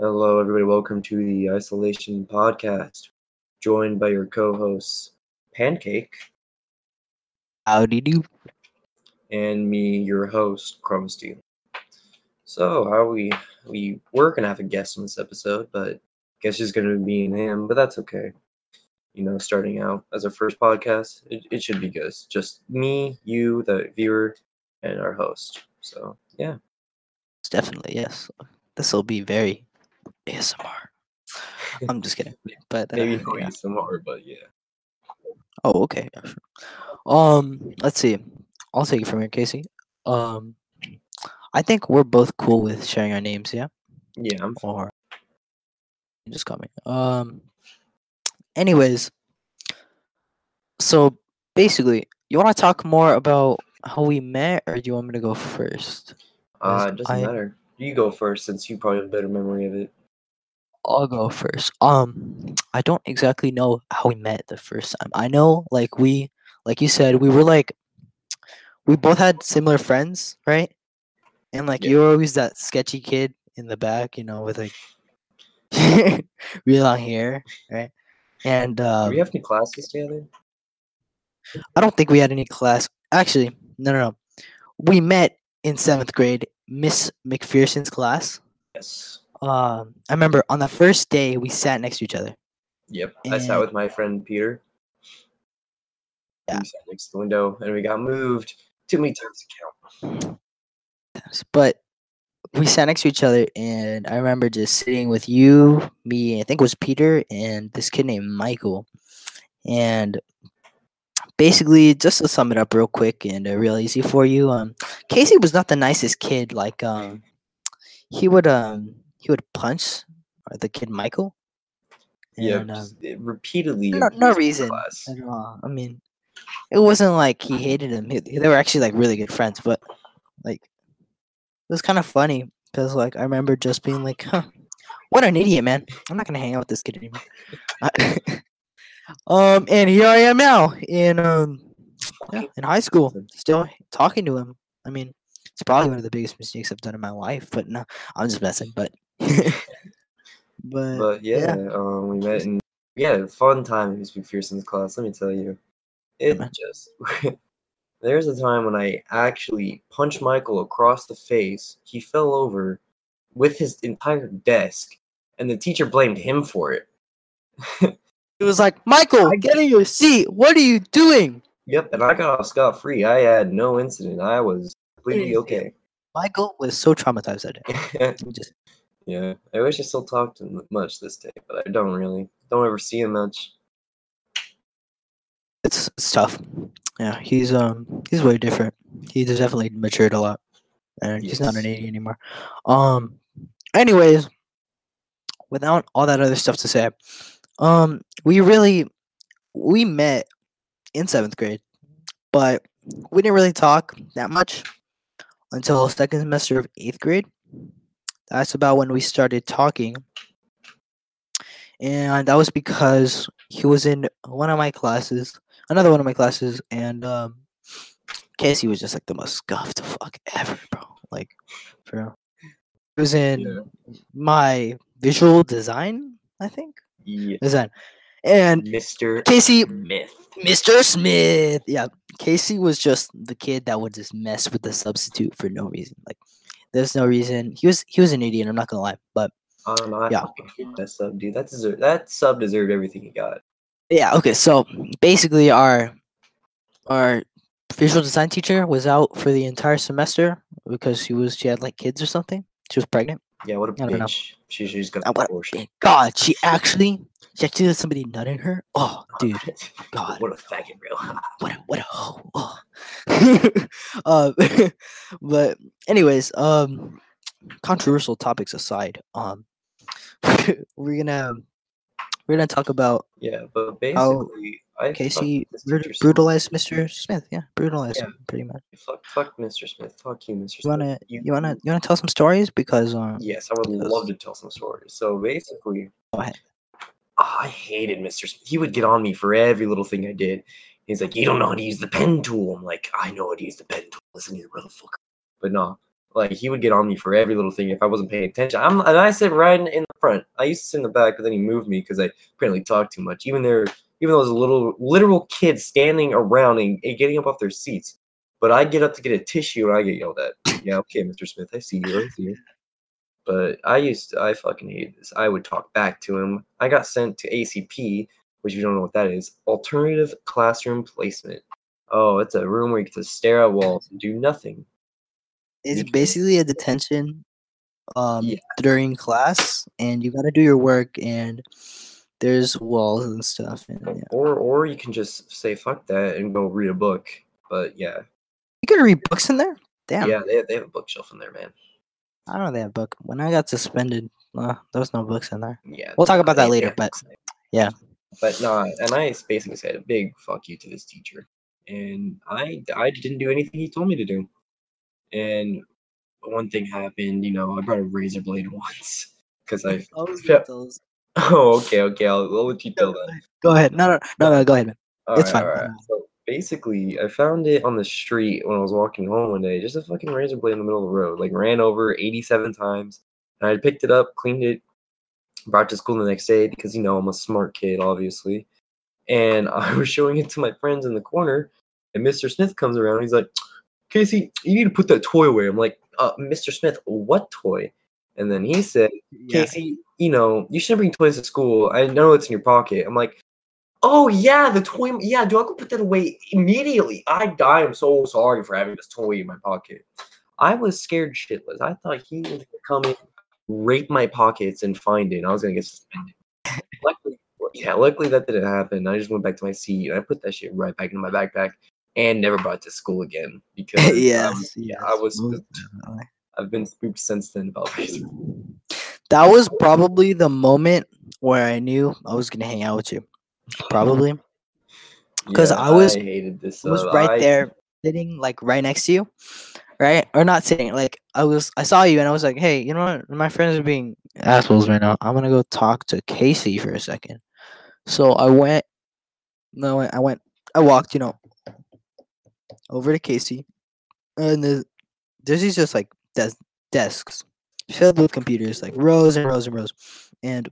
Hello, everybody. Welcome to the Isolation Podcast. Joined by your co-hosts Pancake Howdy do. and me, your host Chromesty. So, how we we were gonna have a guest on this episode, but I guess it's gonna be me him. But that's okay. You know, starting out as our first podcast, it, it should be good. It's just me, you, the viewer, and our host. So, yeah. Definitely, yes. This will be very ASMR. I'm just kidding. But uh, Maybe yeah. ASMR, but yeah. Oh, okay. yeah, sure. Um, let's see. I'll take it from here, Casey. Um, I think we're both cool with sharing our names, yeah. Yeah, I'm Or just call me. Um. Anyways, so basically, you want to talk more about how we met, or do you want me to go first? Uh, it doesn't I- matter. You go first since you probably have a better memory of it. I'll go first. Um, I don't exactly know how we met the first time. I know, like we, like you said, we were like, we both had similar friends, right? And like Yeah. you were always that sketchy kid in the back, you know, with like real long hair, right? And Do um, we have any classes together? I don't think we had any class. Actually, no, no, no. We met in seventh grade, Miss McPherson's class. Yes. Um, I remember on the first day we sat next to each other. Yep. I sat with my friend Peter. Yeah. We sat next to the window and we got moved too many times to count. But we sat next to each other, and I remember just sitting with you, me, I think it was Peter, and this kid named Michael. And basically, just to sum it up real quick and uh, real easy for you, um, Casey was not the nicest kid. Like, um, he would um he would punch uh, the kid Michael. Yeah. And, um, uh, repeatedly. no, no reason Class. at all. I mean, it wasn't like he hated him. He- They were actually like really good friends, but like it was kind of funny because like I remember just being like, "Huh, what an idiot, man! I'm not gonna hang out with this kid anymore." um, and here I am now in um yeah, in high school, still talking to him. I mean, it's probably one of the biggest mistakes I've done in my life, but no, I'm just messing. But but But yeah, yeah. Um, we met and yeah, fun time in Miss McPherson's class. Let me tell you, it man. just. There's a time when I actually punched Michael across the face. He fell over with his entire desk, and the teacher blamed him for it. it was like, Michael, get in your seat. What are you doing? Yep, and I got off scot free. I had no incident. I was completely okay. Michael was so traumatized that day. Just yeah, I wish I still talked to him much this day, but I don't really. Don't ever see him much. it's, it's tough. Yeah, he's um he's way different. He's definitely matured a lot, and he's not an eighty anymore. Um, anyways, without all that other stuff to say, um, we really we met in seventh grade, but we didn't really talk that much until second semester of eighth grade. That's about when we started talking. And that was because he was in one of my classes, another one of my classes, and um, Casey was just like the most scuffed fuck ever, bro. Like, for real. He was in Yeah. my visual design, I think. Yeah, Design. And Mr. Casey, Myth. Mr. Smith. Yeah, Casey was just the kid that would just mess with the substitute for no reason. Like, there's no reason. He was he was an idiot. I'm not gonna lie, but I. I Yeah. that sub, dude. That deserved. That sub deserved everything he got. yeah. Okay, so basically, our our visual design teacher was out for the entire semester because she was she had like kids or something. She was pregnant. Yeah, what a I don't know. bitch. She she's got Uh, what a abortion. God, she actually she actually let somebody nut in her. Oh, dude, God. what a faggot, bro. what a what a hoe. Oh. uh, but anyways, um, controversial topics aside, um, we're gonna we're gonna talk about yeah, but How basically, I Casey this brut- teacher so brutalized Mr. Smith. Yeah, brutalized Yeah. him pretty much. Fuck, fuck, Mr. Smith. Fuck you, Mr. You wanna Smith. you, wanna you wanna tell some stories because um Yes, I would because- love to tell some stories. So basically, Go ahead. I hated Mr. Smith. He would get on me for every little thing I did. He's like, "You don't know how to use the pen tool." I'm like, "I know how to use the pen tool. Listen here, motherfucker." But no, like he would get on me for every little thing if I wasn't paying attention. I'm and I sit right in in the front. I used to sit in the back, but then he moved me because I apparently talked too much. Even there, even though there was a little literal kid standing around and, and getting up off their seats. But I get up to get a tissue and I get yelled at. Yeah, okay, Mr. Smith, I see you. I see you. But I used to, I fucking hated this. I would talk back to him. I got sent to ACP, which you don't know what that is. Alternative classroom placement. Oh, it's a room where you get to stare at walls and do nothing. It's You can- basically a detention um Yeah. during class and you gotta do your work and there's walls and stuff and yeah. Or or you can just say fuck that and go read a book. But yeah, You can read books in there? Damn. yeah, they they have a bookshelf in there, man. I don't know they have book. When I got suspended, uh, there was no books in there. Yeah, We'll talk about that later, but books in there. yeah. But no, and I basically said a big fuck you to this teacher, and I I didn't do anything he told me to do, and one thing happened. You know, I brought a razor blade once because I. I. Oh, okay, okay. I'll, I'll let you tell that. Go ahead. No, no, no, no. Go ahead, man. It's Alright, fine. alright. So basically, I found it on the street when I was walking home one day. Just a fucking razor blade in the middle of the road. Like ran over 87 times. And I picked it up, cleaned it, brought it to school the next day because you know I'm a smart kid, obviously. And I was showing it to my friends in the corner, and Mr. Smith comes around. He's like, "Casey, you need to put that toy away." I'm like, uh, "Mr. Smith, what toy?" And then he said, Yeah. Casey, you know, you shouldn't bring toys to school. I know it's in your pocket. I'm like, oh yeah, the toy. Yeah, do I go put that away immediately? I die. I am so sorry for having this toy in my pocket. I was scared shitless. I thought he was gonna come in, rape my pockets, and find it. And I was gonna get suspended. luckily, yeah, luckily that didn't happen. I just went back to my seat and I put that shit right back into my backpack and never brought it to school again because I yes, was- yeah, yes, I was. I've been spooked since then about. That was probably the moment where I knew I was gonna hang out with you. Probably. 'Cause I was- hated this. I was right I- there, sitting like right next to you, right? Or not sitting. Like I was, I saw you, and I was like, "Hey, you know what? My friends are being assholes right now. I'm gonna go talk to Casey for a second. So I went. No, I went. I went. I walked. You know, over to Casey, and the, there's these just like des- desks filled with computers, like rows and rows and rows, and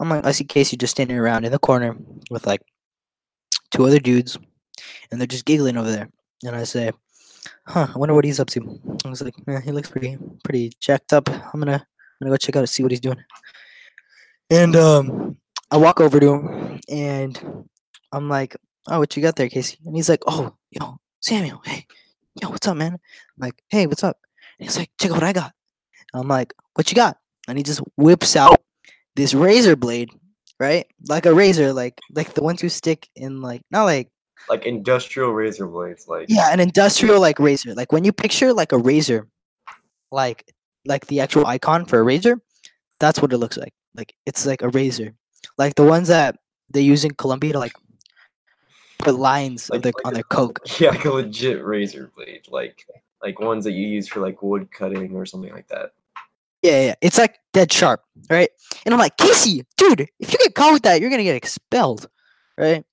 I'm like, I see Casey just standing around in the corner with like two other dudes and they're just giggling over there. And I say, "Huh? I wonder what he's up to." I was like, eh, "He looks pretty, pretty jacked up. I'm gonna, I'm gonna go check out and see what he's doing." And um, I walk over to him, and I'm like, "Oh, what you got there, Casey?" And he's like, "Oh, yo, Samuel, hey, yo, what's up, man?" I'm like, "Hey, what's up?" He's like, "Check out what I got." I'm like, "What you got?" And he just whips out this razor blade, right? Like a razor, like like the ones you stick in, like not like like industrial razor blades, like yeah, an industrial like razor. Like when you picture like a razor, like like the actual icon for a razor, that's what it looks like. Like it's like a razor, like the ones that they use in Colombia to like put lines Like- their, like on their coke. yeah, like a legit razor blade, like like ones that you use for like wood cutting or something like that. Yeah, yeah, it's like dead sharp, right? And I'm like, Casey, dude, if you get caught with that, you're gonna get expelled, right?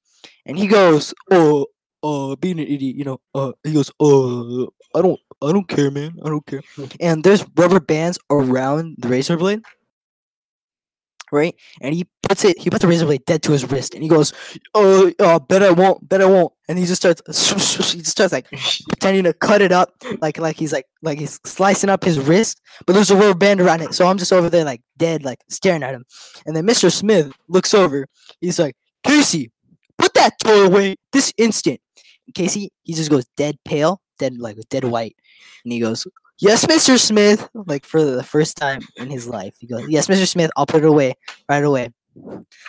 And he goes, oh, uh, being an idiot, you know, uh, he goes, uh, I don't, I don't care, man, I don't care. and there's rubber bands around the razor blade, right? And he puts it, he puts the razor blade dead to his wrist, and he goes, "Oh, uh bet I won't, bet I won't, and he just starts, he just starts like pretending to cut it up, like like he's like like he's slicing up his wrist, but there's a rubber band around it. So I'm just over there like dead, like staring at him. And then Mr. Smith looks over. He's like, Casey, put that toy away this instant. And Casey, he just goes dead pale, dead like dead white, and he goes, Yes, Mr. Smith. Like for the first time in his life, he goes, Yes, Mr. Smith, I'll put it away right away.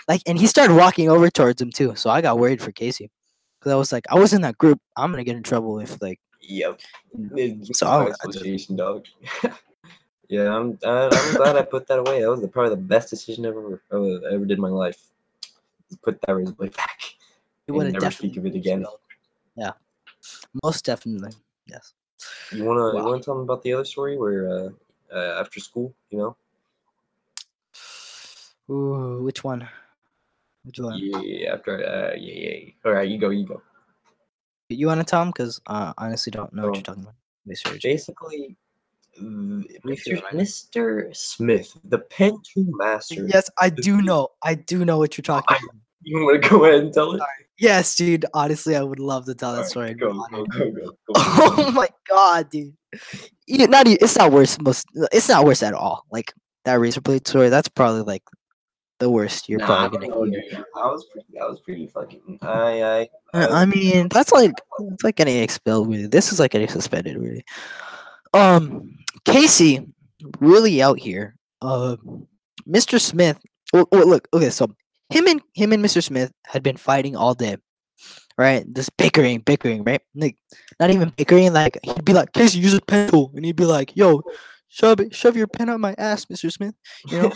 Like, and he started walking over towards him too. So I got worried for Casey. Because I was like, I was in that group. I'm gonna get in trouble if like Yep. Mm. It's So I- I association, dog. yeah, I'm uh, I'm glad I put that away. That was the, probably the best decision ever I ever did in my life. Put that razor blade back. and would have never definitely speak of it again. Yeah, most definitely. Yes. You wanna you Wow. wanna tell them about the other story where uh, uh after school, you know? Ooh, which one? Which one? Yeah, after uh yeah yeah. All right, you go, you go. You want to tell him? Because uh, I honestly don't know what Oh. you're talking about. Research. basically Mr. Mr. Smith, the pen tool master. Yes, I do know. I do know what you're talking I- about. You want to go ahead and tell it? Yes, dude. Honestly, I would love to tell that Alright, story. Go, go, go, go. Oh my god, dude. You, not it's not worse. Most it's not worse at all. Like that razor blade story. That's probably like the worst you're Nah, probably I gonna know, dude. I was pretty. I was pretty fucking. I. I. Uh, I mean, that's like it's like getting expelled. Really, this is like getting suspended. Really. Um, Casey, really out here. Uh, Mr. Smith. Well, well, look. Okay, so him and him and Mr. Smith had been fighting all day, right? This bickering, bickering, right? Like not even bickering. Like he'd be like, "Casey, use a pen tool," and he'd be like, "Yo, shove it, shove your pen up my ass, Mr. Smith." You know.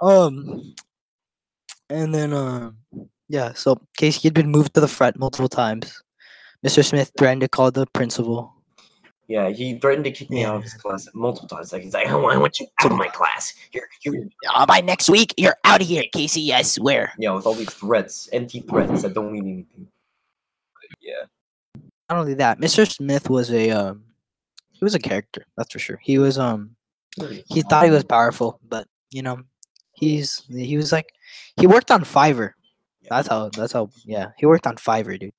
um, and then um, yeah. So Casey had been moved to the front multiple times. Mr. Smith threatened to call the principal. Yeah, he threatened to kick me out of his class multiple times. Like he's like, "I want, I want you out of my class." You're, you're, Uh, by next week, you're out of here, Casey. I swear. yeah, with all these threats, empty threats that don't mean anything. But yeah, Not only that, Mr. Smith was a um, he was a character. That's for sure. He was um, he thought he was powerful, but you know, he's he was like, he worked on Fiverr. That's how. That's how. Yeah, he worked on Fiverr, dude.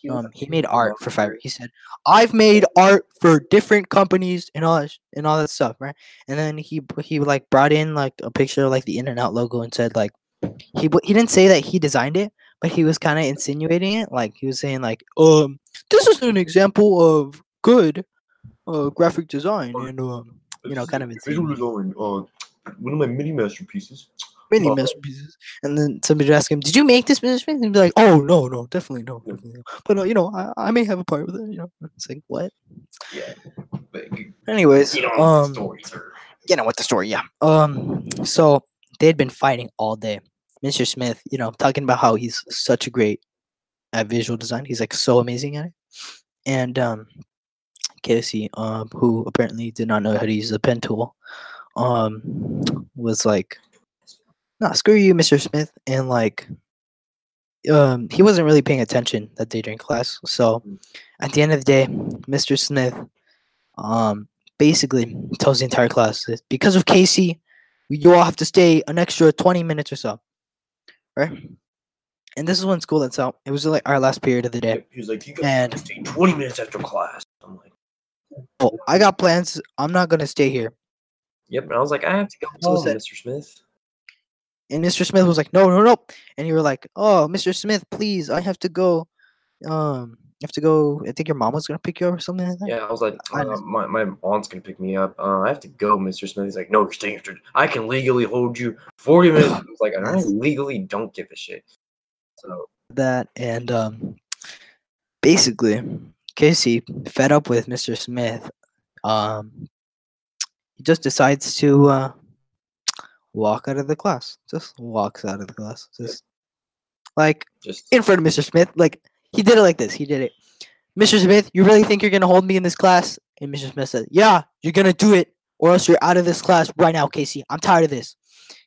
He Um, he made art for Fiverr. He said, "I've made art for different companies and all that, and all that stuff, right?" And then he he like brought in like a picture of like the In and Out logo and said like he he didn't say that he designed it, but he was kind of insinuating it. Like he was saying like, um, this is an example of good uh graphic design and um you know, kind of visual insinuating. design. Uh, one of my mini masterpieces. Mini Oh. masterpieces. And then somebody would ask him, "Did you make this. Smith?" And he'd be like, "Oh no, no, definitely no, definitely no. But uh, you know, I, I may have a part with it. You know." It's like what? Yeah, but Anyways, you know um, story, sir. you know what the story, yeah. Um, so they had been fighting all day. Mr. Smith, you know, talking about how he's such a great at visual design. He's like so amazing at it. And um, Casey, um, who apparently did not know how to use the pen tool, um, was like, "Nah, screw you, Mr. Smith," and like, um, he wasn't really paying attention that day during class. So at the end of the day, Mr. Smith, um, basically tells the entire class that because of Casey, you all have to stay an extra 20 minutes or so. Right? And this is when school lets out. It was like our last period of the day. He was like, "You And- stay 20 minutes after class." I'm like, Oh, I got plans. I'm not gonna stay here. "Yep." And I was like, "I have to go So home, sad. Mr. Smith." And Mr. Smith was like, no, no, no. And you were like, oh, Mr. Smith, please, I have to go. Um, you have to go. I think your mom was gonna pick you up or something like that. Yeah, I was like, uh, my, my aunt's gonna pick me up. Uh, I have to go, Mr. Smith. He's like, no, you're staying after. I can legally hold you 40 minutes. I was like, I legally don't give a shit. So, that and um basically Casey fed up with Mr. Smith um he just decides to uh walk out of the class just walks out of the class just like just in front of Mr. Smith like he did it like this he did it Mr. Smith you really think you're to hold me in this class and Mr. Smith said yeah you're to do it or else you're out of this class right now Casey I'm tired of this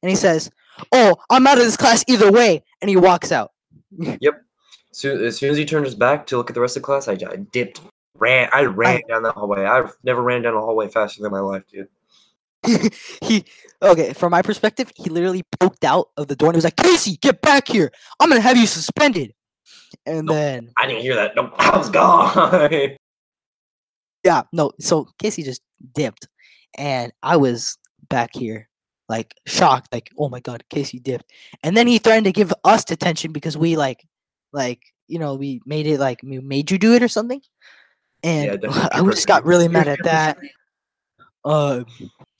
and he says oh I'm out of this class either way and he walks out Yep. soon, as soon as he turned his back to look at the rest of the class, I, I dipped, ran, I ran down that hallway. I've never ran down a hallway faster than my life, dude. he okay from my perspective he literally poked out of the door and he was like casey get back here. I'm gonna have you suspended. And Nope. then I didn't hear that. Nope, I was gone. yeah no so casey just dipped and i was back here like shocked like oh my god casey dipped. And then he threatened to give us detention because we like like you know we made it like we made you do it or something. And definitely i just got really mad at that. Uh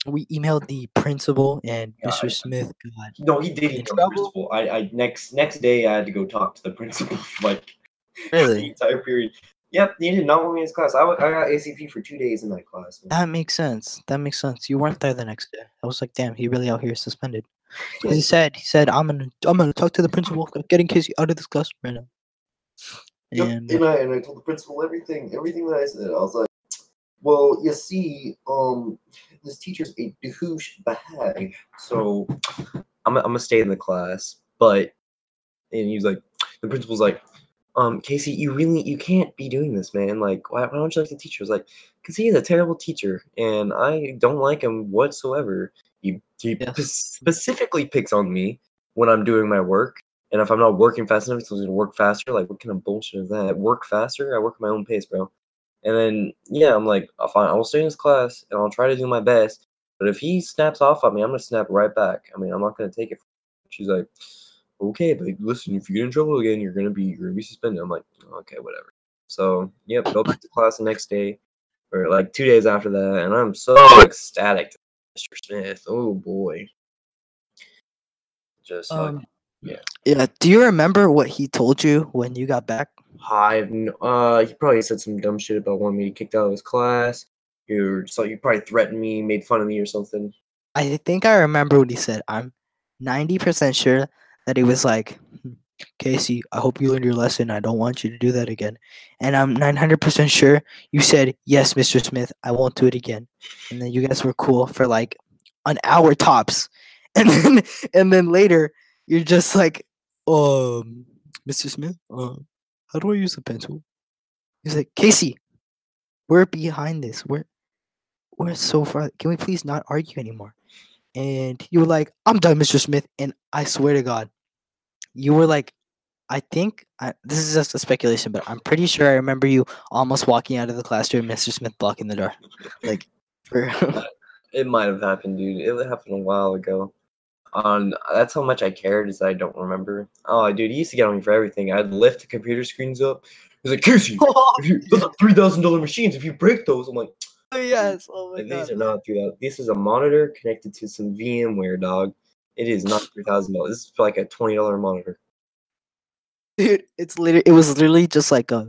we emailed the principal and Yeah, mr I- smith got no, he did email the trouble? principal. I, I next next day I had to go talk to the principal. like the really entire period. Yep, he did not want me in his class. I, I got ACP for two days in that class. man. That makes sense. That makes sense. You weren't there the next day. I was like, damn, he really out here suspended. he said, he said, I'm gonna, I'm gonna talk to the principal, getting Casey out of this class right now. Yep, And and I and I told the principal everything, everything that I said. I was like, "Well, you see, um, this teacher's a douchebag, so I'm I'm gonna stay in the class." But and he's like, the principal's like, um, Casey, you really you can't be doing this, man. Like, why, why don't you like the teacher? I was like, because he is a terrible teacher, and I don't like him whatsoever. He he Yes. p- specifically picks on me when I'm doing my work, and if I'm not working fast enough, he's going to work faster. Like, what kind of bullshit is that? Work faster? I work at my own pace, bro. And then yeah, I'm like, I'll fine. I will stay in his class, and I'll try to do my best. But if he snaps off on me, I'm gonna snap right back. I mean, I'm not gonna take it. She's like, okay, but listen, if you get in trouble again, you're gonna be you're gonna be suspended. I'm like, okay, whatever. So yep, go back to class the next day, or like two days after that, and I'm so ecstatic, Mr. Smith. Oh boy, just like Um, yeah. Yeah. Do you remember what he told you when you got back? I've uh, he probably said some dumb shit about wanting me kicked out of his class. You so you probably threatened me, made fun of me or something. I think I remember what he said. I'm 90% sure that he was like, "Hmm, Casey, I hope you learned your lesson. I don't want you to do that again. And I'm 900% sure you said, Yes, Mr. Smith, I won't do it again. And then you guys were cool for like an hour tops. And then, and then later, you're just like, um, Mr. Smith, uh, how do I use a pencil? He's like, Casey, we're behind this. We're we're so far. Can we please not argue anymore? And you were like, I'm done, Mr. Smith. And I swear to God, you were like, I think I, this is just a speculation, but I'm pretty sure I remember you almost walking out of the classroom, Mr. Smith blocking the door. Like, for, It might have happened, dude. It happened a while ago. On that's how much I cared is I don't remember. Oh, dude, he used to get on me for everything. I'd lift the computer screens up. He's like, Casey, if you, those are three thousand dollar machines. If you break those, I'm like, oh, yes. Oh my like, God. these are not three thousand. This is a monitor connected to some VMware, dog. It is not three thousand dollars. This is like a twenty dollar monitor. Dude, it's literally, it was literally just like a,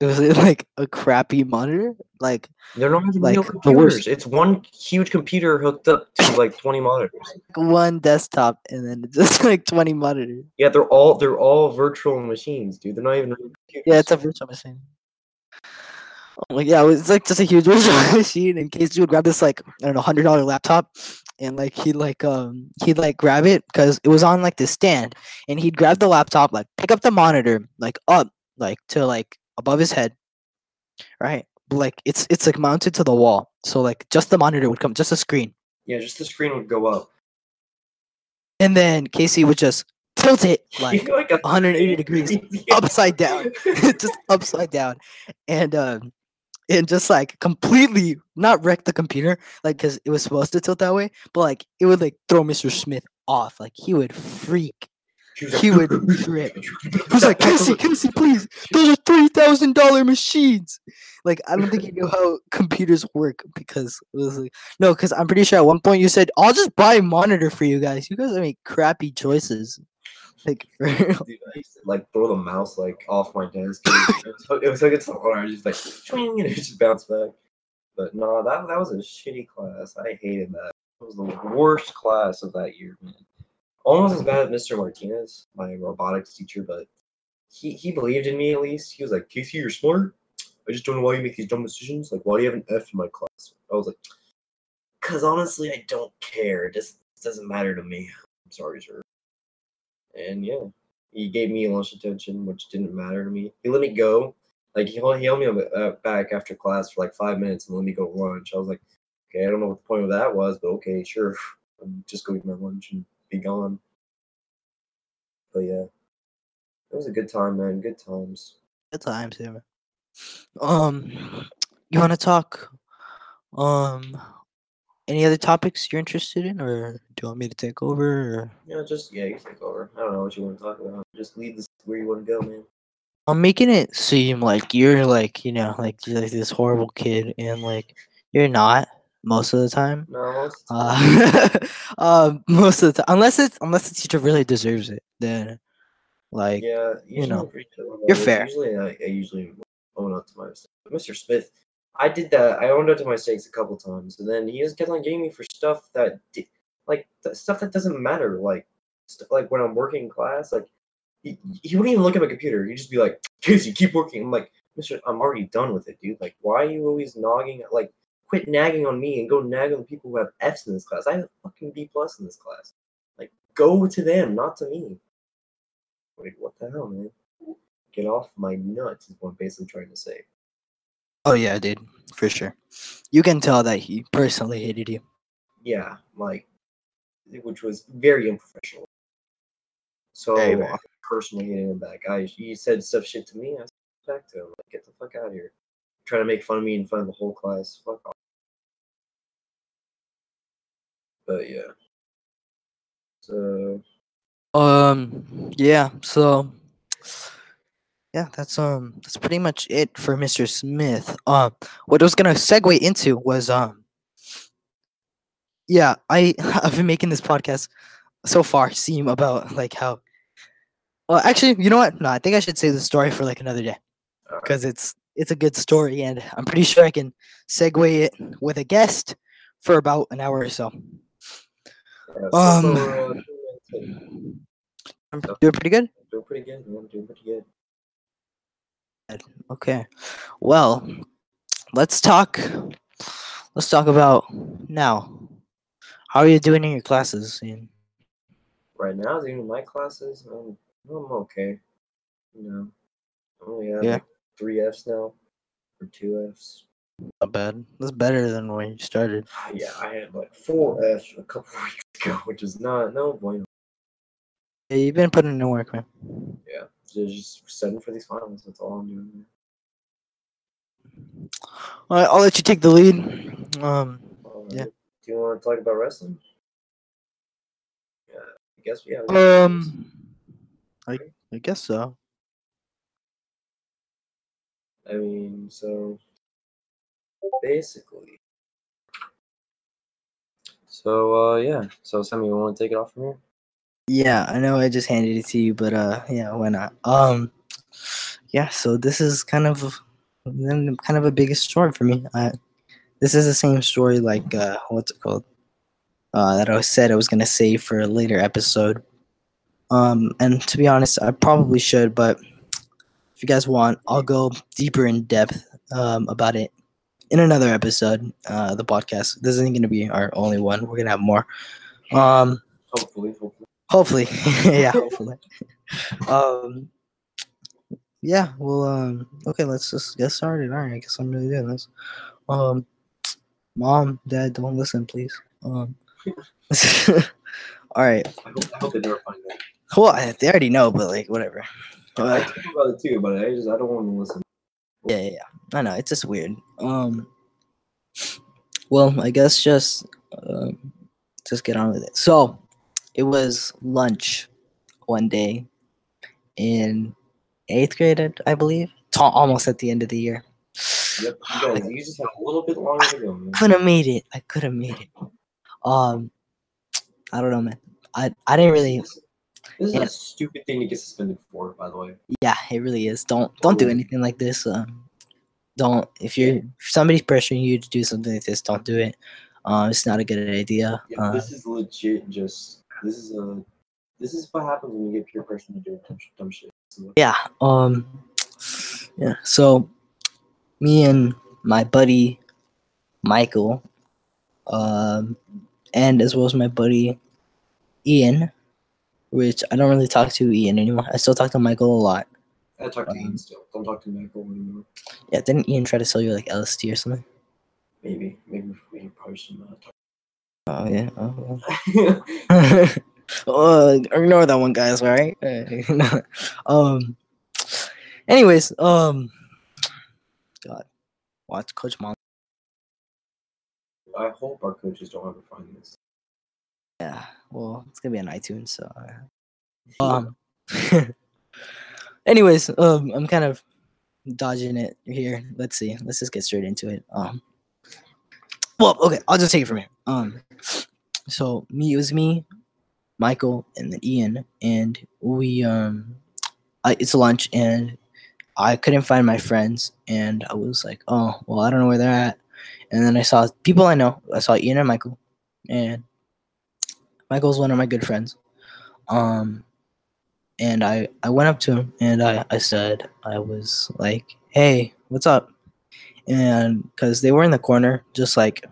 it was like a crappy monitor. Like, They're not even Like, real the computers. worst. It's one huge computer hooked up to like twenty monitors. Like one desktop and then just like 20 monitors. Yeah, they're all they're all virtual machines, dude. They're not even real computers. Yeah, it's a virtual machine. Oh my yeah, it's like just a huge virtual machine in case you would grab this like I don't know hundred dollar laptop and like he'd like um he'd like grab it because it was on like this stand and he'd grab the laptop like pick up the monitor like up like to like above his head right like it's it's like mounted to the wall. So like just the monitor would come just a screen. Yeah, just the screen would go up. and then Casey would just tilt it like Like 180 degrees upside down. Just upside down. And um and just like completely not wreck the computer like because it was supposed to tilt that way but like it would like throw mr smith off. Like he would freak he would trip. he was like casey casey please those are three thousand dollar machines like i don't think he knew how computers work because it was like no because i'm pretty sure at one point you said i'll just buy a monitor for you guys you guys make crappy choices like for real. Dude, I used to like throw the mouse like off my desk. it, was, it was like it's the I just like swing and it just bounced back. But no, that that was a shitty class. I hated that. It was the worst class of that year, man. Almost as bad as Mr. Martinez, my robotics teacher, but he he believed in me at least. He was like, Casey, you're smart. I just don't know why you make these dumb decisions. Like, why do you have an F in my class? I was like, because honestly, I don't care. It just doesn't matter to me. I'm sorry, sir. And yeah, he gave me lunch attention, which didn't matter to me. He let me go. Like he held, he held me uh, back after class for like five minutes and let me go lunch. I was like, okay, I don't know what the point of that was, but okay, sure. I'm just going to my lunch and be gone. But yeah, it was a good time, man. Good times. Good times, yeah. man. Um, you want to talk? Um, any other topics you're interested in, or do you want me to take over? Or... Yeah, just yeah, you take over. I don't know what you want to talk about. Just lead this where you want to go, man. I'm making it seem like you're like you know like like this horrible kid, and like you're not most of the time. No, most of the time- Uh, um, most of the time, unless it's unless the teacher really deserves it, then like yeah, you know, usually I'm pretty chill about you're fair. Usually, I, I usually own up to my mistakes. But Mr. Smith, I did that. I owned up to my mistakes a couple times, and then he just kept on getting me for stuff that, like, th- stuff that doesn't matter. Like, st- like when I'm working in class, like, he, he wouldn't even look at my computer. He'd just be like, "Casey, keep working." I'm like, "Mister, I'm already done with it, dude. Like, why are you always nagging? Like, quit nagging on me and go nag on the people who have Fs in this class. I have a fucking B plus in this class. Like, go to them, not to me." Wait, what the hell, man? get off my nuts is what I'm basically trying to say. Oh yeah, dude, for sure. You can tell that he personally hated you. Yeah, like, which was very unprofessional. So. I personally hated him back. I he said stuff shit to me. I said back to him, like, get the fuck out of here. Trying to make fun of me in front of the whole class. Fuck off. But yeah. So Um, yeah. So, yeah, that's um, that's pretty much it for Mr. Smith. Um, what I was gonna segue into was um, yeah, I I've been making this podcast so far seem about like how. Well, actually, you know what? No, I think I should save the story for like another day because it's it's a good story, and I'm pretty sure I can segue it with a guest for about an hour or so. Um, two minutes in. I'm doing pretty good. doing pretty good. doing pretty good. Okay. Well, let's talk. Let's talk about now. How are you doing in your classes? Ian? Right now, doing my classes, I'm, I'm okay. You know, I only have Yeah. three Fs now, or two Fs. Not bad. That's better than when you started. Yeah, I had like four Fs a couple weeks ago, which is not no bueno. Yeah, you've been putting in work, man. Yeah, just studying for these finals. That's all I'm doing. man. All right, I'll let you take the lead. Um, Yeah. Do you want to talk about wrestling? Yeah, I guess we have. a few things. um, I I guess so. I mean, so basically. So uh yeah, so Sammy, you want to take it off from here? Yeah, I know I just handed it to you, but uh, yeah, why not? Um, yeah. So this is kind of kind of a biggest story for me. I, this is the same story like uh, what's it called? Uh, that I said I was gonna save for a later episode. Um, and to be honest, I probably should, but if you guys want, I'll go deeper in depth um, about it in another episode. Uh, the podcast. This isn't gonna be our only one. We're gonna have more. Um, Hopefully, hopefully. hopefully yeah hopefully um yeah well um okay let's just get started all right i guess i'm really doing this um mom dad don't listen please um all right I hope, I hope they never find that. well they already know but like whatever I uh, talk about it too, but I just I don't want to listen. yeah, yeah yeah i know it's just weird. Um well i guess just um just get on with it. So it was lunch one day in eighth grade I- believe. Ta- almost at the end of the year. Yep, you guys, you just have a little bit longer to go, man. could have made it i could have made it. Um i don't know man. I i didn't really This, this is Yeah. a stupid thing to get suspended for, by the way. yeah it really is. Don't don't do anything like this um don't if you're if somebody's pressuring you to do something like this don't do it uh, it's not a good idea Yeah, uh, this is legit. Just this is a this is what happens when you get peer pressure to do dumb, dumb shit. Yeah um yeah so me and my buddy michael um and as well as my buddy ian which i don't really talk to ian anymore i still talk to michael a lot I talk to Um, Ian still. Don't talk to Michael anymore. yeah didn't ian try to sell you like lsd or something Maybe, maybe we probably should not talk. oh yeah oh, well. uh, ignore that one guys all right um anyways um god watch coach mom I hope our coaches don't ever find this. Yeah, well, it's gonna be on iTunes, so. uh, Um. Anyways, um, I'm kind of dodging it here. Let's see. Let's just get straight into it. Um. Well, okay, I'll just take it from here. Um. So me, it was me, Michael, and then Ian, and we um, I, it's lunch, and I couldn't find my friends, and I was like, oh, well, I don't know where they're at, and then I saw people I know. I saw Ian and Michael, and Michael's one of my good friends. Um, and I I went up to him and I I said I was like, hey, what's up? And because they were in the corner, just like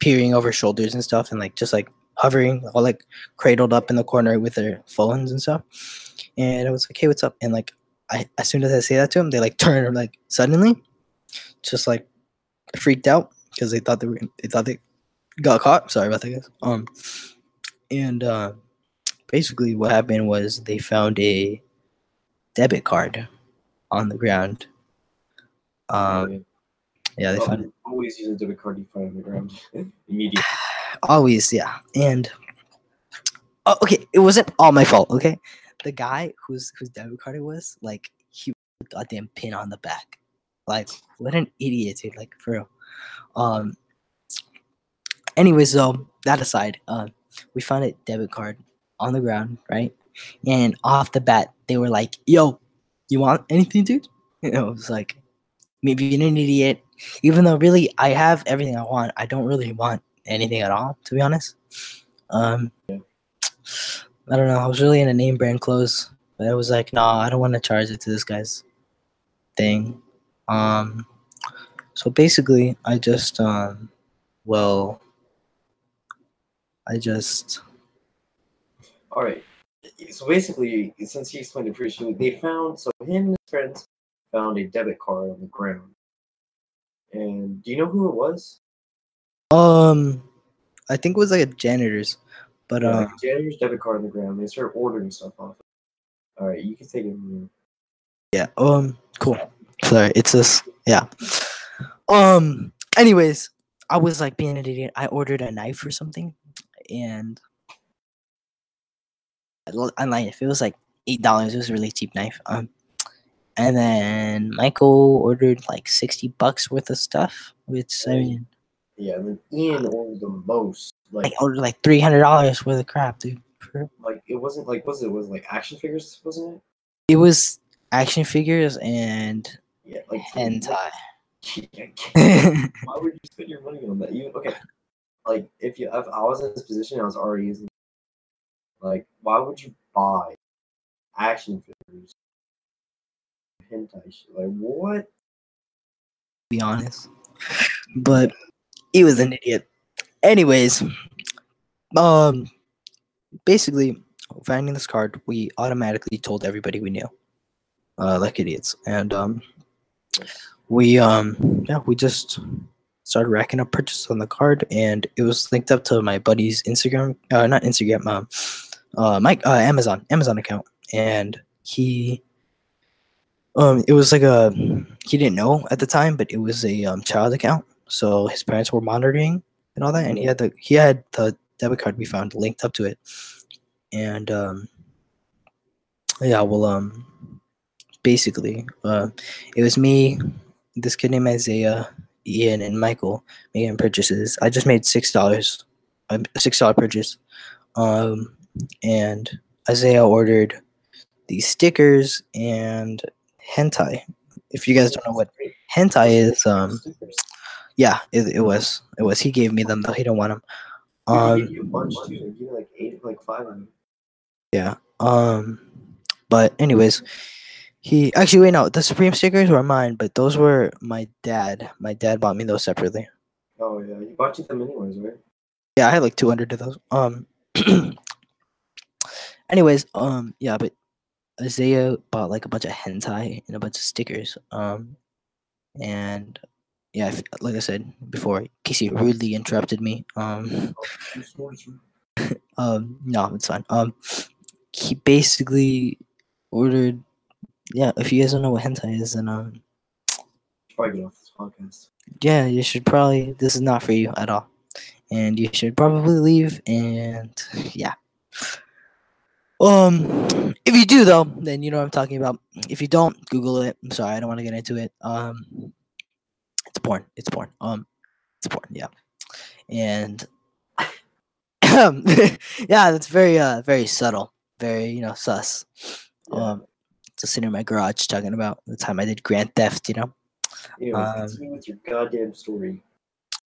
peering over shoulders and stuff, and like just like hovering, all like cradled up in the corner with their phones and stuff. And I was like, hey, what's up? And like I as soon as I say that to them, they like turn like suddenly, just like freaked out because they thought they were they thought they got caught. Sorry about that, guys. Um, and uh, basically what happened was they found a debit card on the ground. Um, yeah, they found it. always use a debit card you find on the ground. Immediately. always yeah. And oh, okay it wasn't all my fault okay? The guy whose whose debit card it was like he goddamn pin on the back. Like what an idiot dude like for real. Um anyways though that aside uh we found a debit card on the ground right and off the bat they were like yo you want anything dude know it was like maybe you're an idiot even though really I have everything I want, I don't really want anything at all, to be honest. Um, I don't know. I was really into name brand clothes, but I was like, no, nah, I don't want to charge it to this guy's thing. Um, so basically, I just, um, well, I just. All right. So basically, since he explained it pretty they found so him and his friends found a debit card on the ground and do you know who it was? Um, I think it was like a janitor's, but yeah, uh, like janitor's debit card on the ground. They started ordering stuff off. All right, you can take it. Yeah. Um. Cool. Sorry, it's this. Yeah. Um. Anyways, I was like being an idiot. I ordered a knife or something, and online if it was like eight dollars. It was a really cheap knife. Um. And then Michael ordered like sixty bucks worth of stuff, which I mean, yeah. And then Ian ordered the most. Like I ordered like three hundred dollars worth of crap, dude. Like it wasn't like was it was it like action figures, wasn't it? It was action figures and yeah, like hentai. Why would you spend your money on that? You okay? Like if you if I was in this position, I was already using. Like, why would you buy action figures hentai shit. Like what? Be honest, but he was an idiot. Anyways, um, basically, finding this card, we automatically told everybody we knew, uh, like idiots, and um, we um, yeah, we just started racking up purchases on the card, and it was linked up to my buddy's Instagram, uh, not Instagram, um, uh, my uh, Amazon, Amazon account, and he um, it was like a he didn't know at the time, but it was a um, child account. So his parents were monitoring and all that, and he had the he had the debit card we found linked up to it, and um, yeah, well, um, basically, uh, it was me, this kid named Isaiah, Ian, and Michael making purchases. I just made six dollars, a six dollar purchase, um, and Isaiah ordered these stickers and hentai. If you guys don't know what hentai is, um, yeah, it, it was it was. He gave me them though. He don't want them. Um, like eight, like five. Yeah. Um, but anyways, he actually wait no, the Supreme stickers were mine, but those were my dad. My dad bought me those separately. Oh yeah, he bought you them anyways, right? Yeah, I had like two hundred of those. Um. anyways, um, yeah, but Isaiah bought like a bunch of hentai and a bunch of stickers. Um, and yeah, if, like I said before, Casey rudely interrupted me. Um, um, no, it's fine. Um, he basically ordered. Yeah, if you guys don't know what hentai is, then um, probably get off this podcast. Yeah, you should probably. This is not for you at all, and you should probably leave. And yeah. Um, if you do though, then you know what I'm talking about. If you don't, Google it. I'm sorry, I don't want to get into it. Um, it's porn. It's porn. Um, it's porn. Yeah, and um yeah, that's very uh very subtle, very you know sus. Yeah. Um, just sitting in my garage talking about the time I did Grand Theft. You know. Anyway, um, with your goddamn story.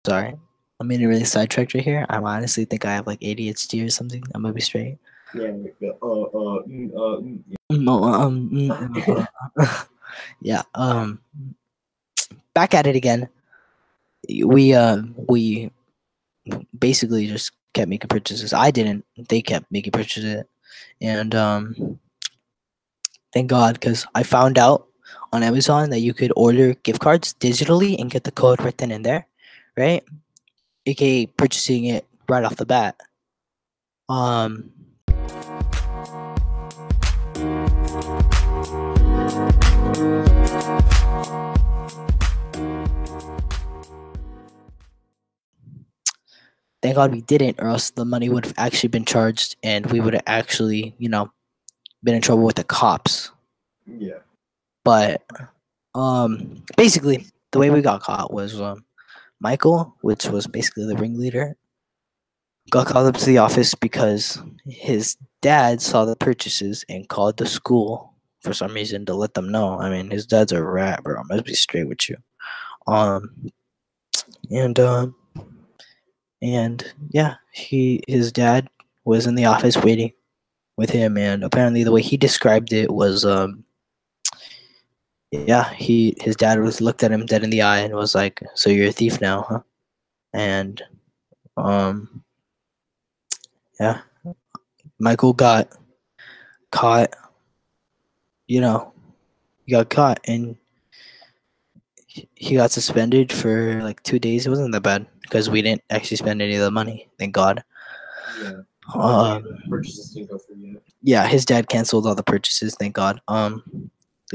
Sorry, I'm getting really sidetracked right here. I honestly think I have like ADHD or something. I'm gonna be straight. Yeah, uh, uh, mm, uh, mm, yeah. um, mm, yeah. Um, back at it again. We uh we basically just kept making purchases. I didn't. They kept making purchases, and um, Thank God, because I found out on Amazon that you could order gift cards digitally and get the code right then and there, right? AKA purchasing it right off the bat. Um, thank God we didn't, or else the money would have actually been charged and we would have actually, you know, been in trouble with the cops. Yeah. But um basically the way we got caught was um Michael, which was basically the ringleader, got called up to the office because his dad saw the purchases and called the school for some reason to let them know. I mean, his dad's a rat, bro. I must be straight with you. Um, and um, and yeah, he his dad was in the office waiting with him, and apparently the way he described it was um, yeah, he his dad was looked at him dead in the eye and was like, "So you're a thief now, huh?" And um, yeah, Michael got caught. You know, he got caught and he- got suspended for like two days. It wasn't that bad because we didn't actually spend any of the money. Thank God. Yeah. Um, purchases didn't go through yet. yeah, his dad canceled all the purchases. Thank God. Um,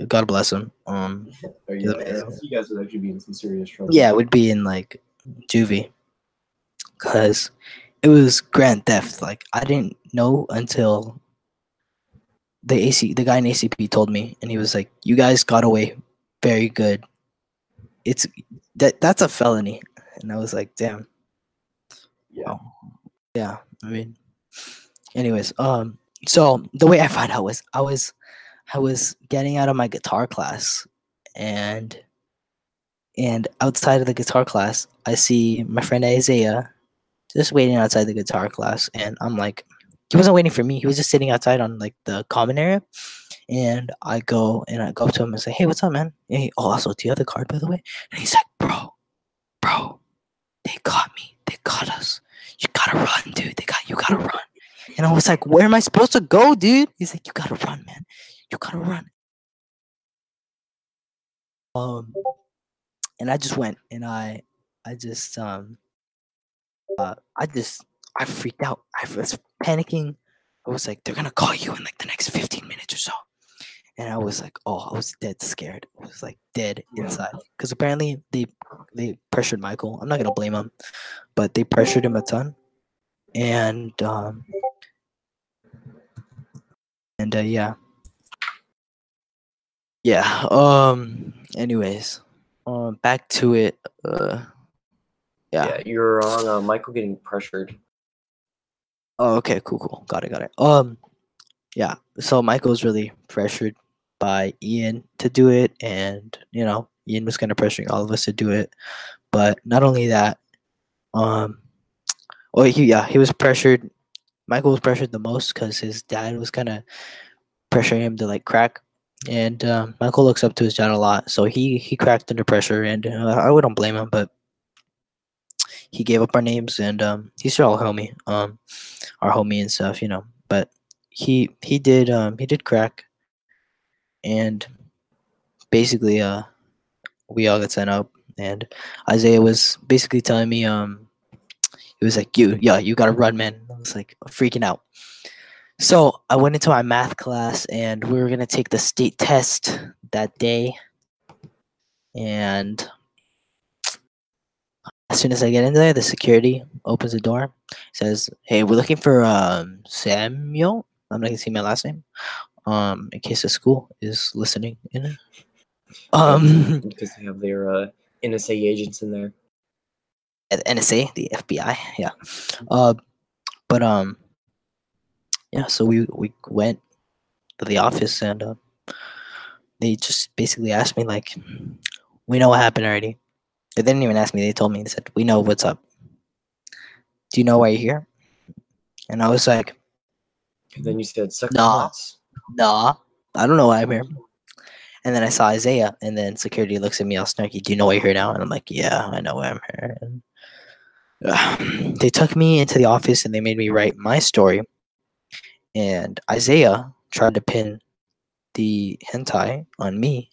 God bless him. Um, Yeah. yeah. You guys would actually be in some serious trouble. yeah, it would be in like juvie because it was grand theft. Like I didn't know until the AC, the guy in ACP told me, and he was like, "You guys got away very good. It's that that's a felony." And I was like, "Damn." Yeah. Yeah, I mean, anyways, um, so the way I found out was I was, I was getting out of my guitar class, and, and outside of the guitar class, I see my friend Isaiah, just waiting outside the guitar class, and I'm like, he wasn't waiting for me. He was just sitting outside on like the common area, and I go and I go up to him and say, "Hey, what's up, man?" And he, oh, also, do you have the card, by the way? And he's like, "Bro, bro, they caught me. They caught us." you gotta run, dude. They got you gotta run. And I was like, where am I supposed to go, dude? He's like, you gotta run, man. You gotta run. Um, and I just went and I, I just um, uh, I just I freaked out. I was panicking. I was like, they're gonna call you in like the next fifteen minutes or so. And I was like, oh, I was dead scared. I was like dead inside because apparently they they pressured Michael. I'm not gonna blame him, but they pressured him a ton, and um, and uh, yeah, yeah. Um. Anyways, um, back to it. Uh, yeah. Yeah. You're on uh, Michael getting pressured. Oh, okay, cool, cool. Got it, got it. Um, yeah. So Michael's really pressured by Ian to do it, and you know, Ian was kind of pressuring all of us to do it. But not only that, um, oh he yeah, he was pressured. Michael was pressured the most because his dad was kind of pressuring him to like crack, and um, Michael looks up to his dad a lot, so he he cracked under pressure, and uh, I wouldn't blame him, but he gave up our names, and um, he's still our homie. Um, our homie and stuff, you know. But he he did um he did crack, and basically uh we all got sent up, and Isaiah was basically telling me um he was like you yeah you gotta run man. I was like freaking out. So I went into my math class, and we were gonna take the state test that day, and. As soon as I get in there, the security opens the door says, "Hey, we're looking for um Samuel. I'm not gonna say my last name. Um, in case the school is listening in. Um, because they have their uh, NSA agents in there. NSA, the FBI, yeah. Uh, but um, yeah. So we we went to the office and uh, they just basically asked me like, "We know what happened already." They didn't even ask me. They told me. They said, "We know what's up. Do you know why you're here?" And I was like, And then you said second Nah. nah, I don't know why I'm here. And then I saw Isaiah, and then security looks at me all snarky. Do you know why you're here now? And I'm like, yeah, I know why I'm here. And, uh, they took me into the office and they made me write my story. And Isaiah tried to pin the hentai on me.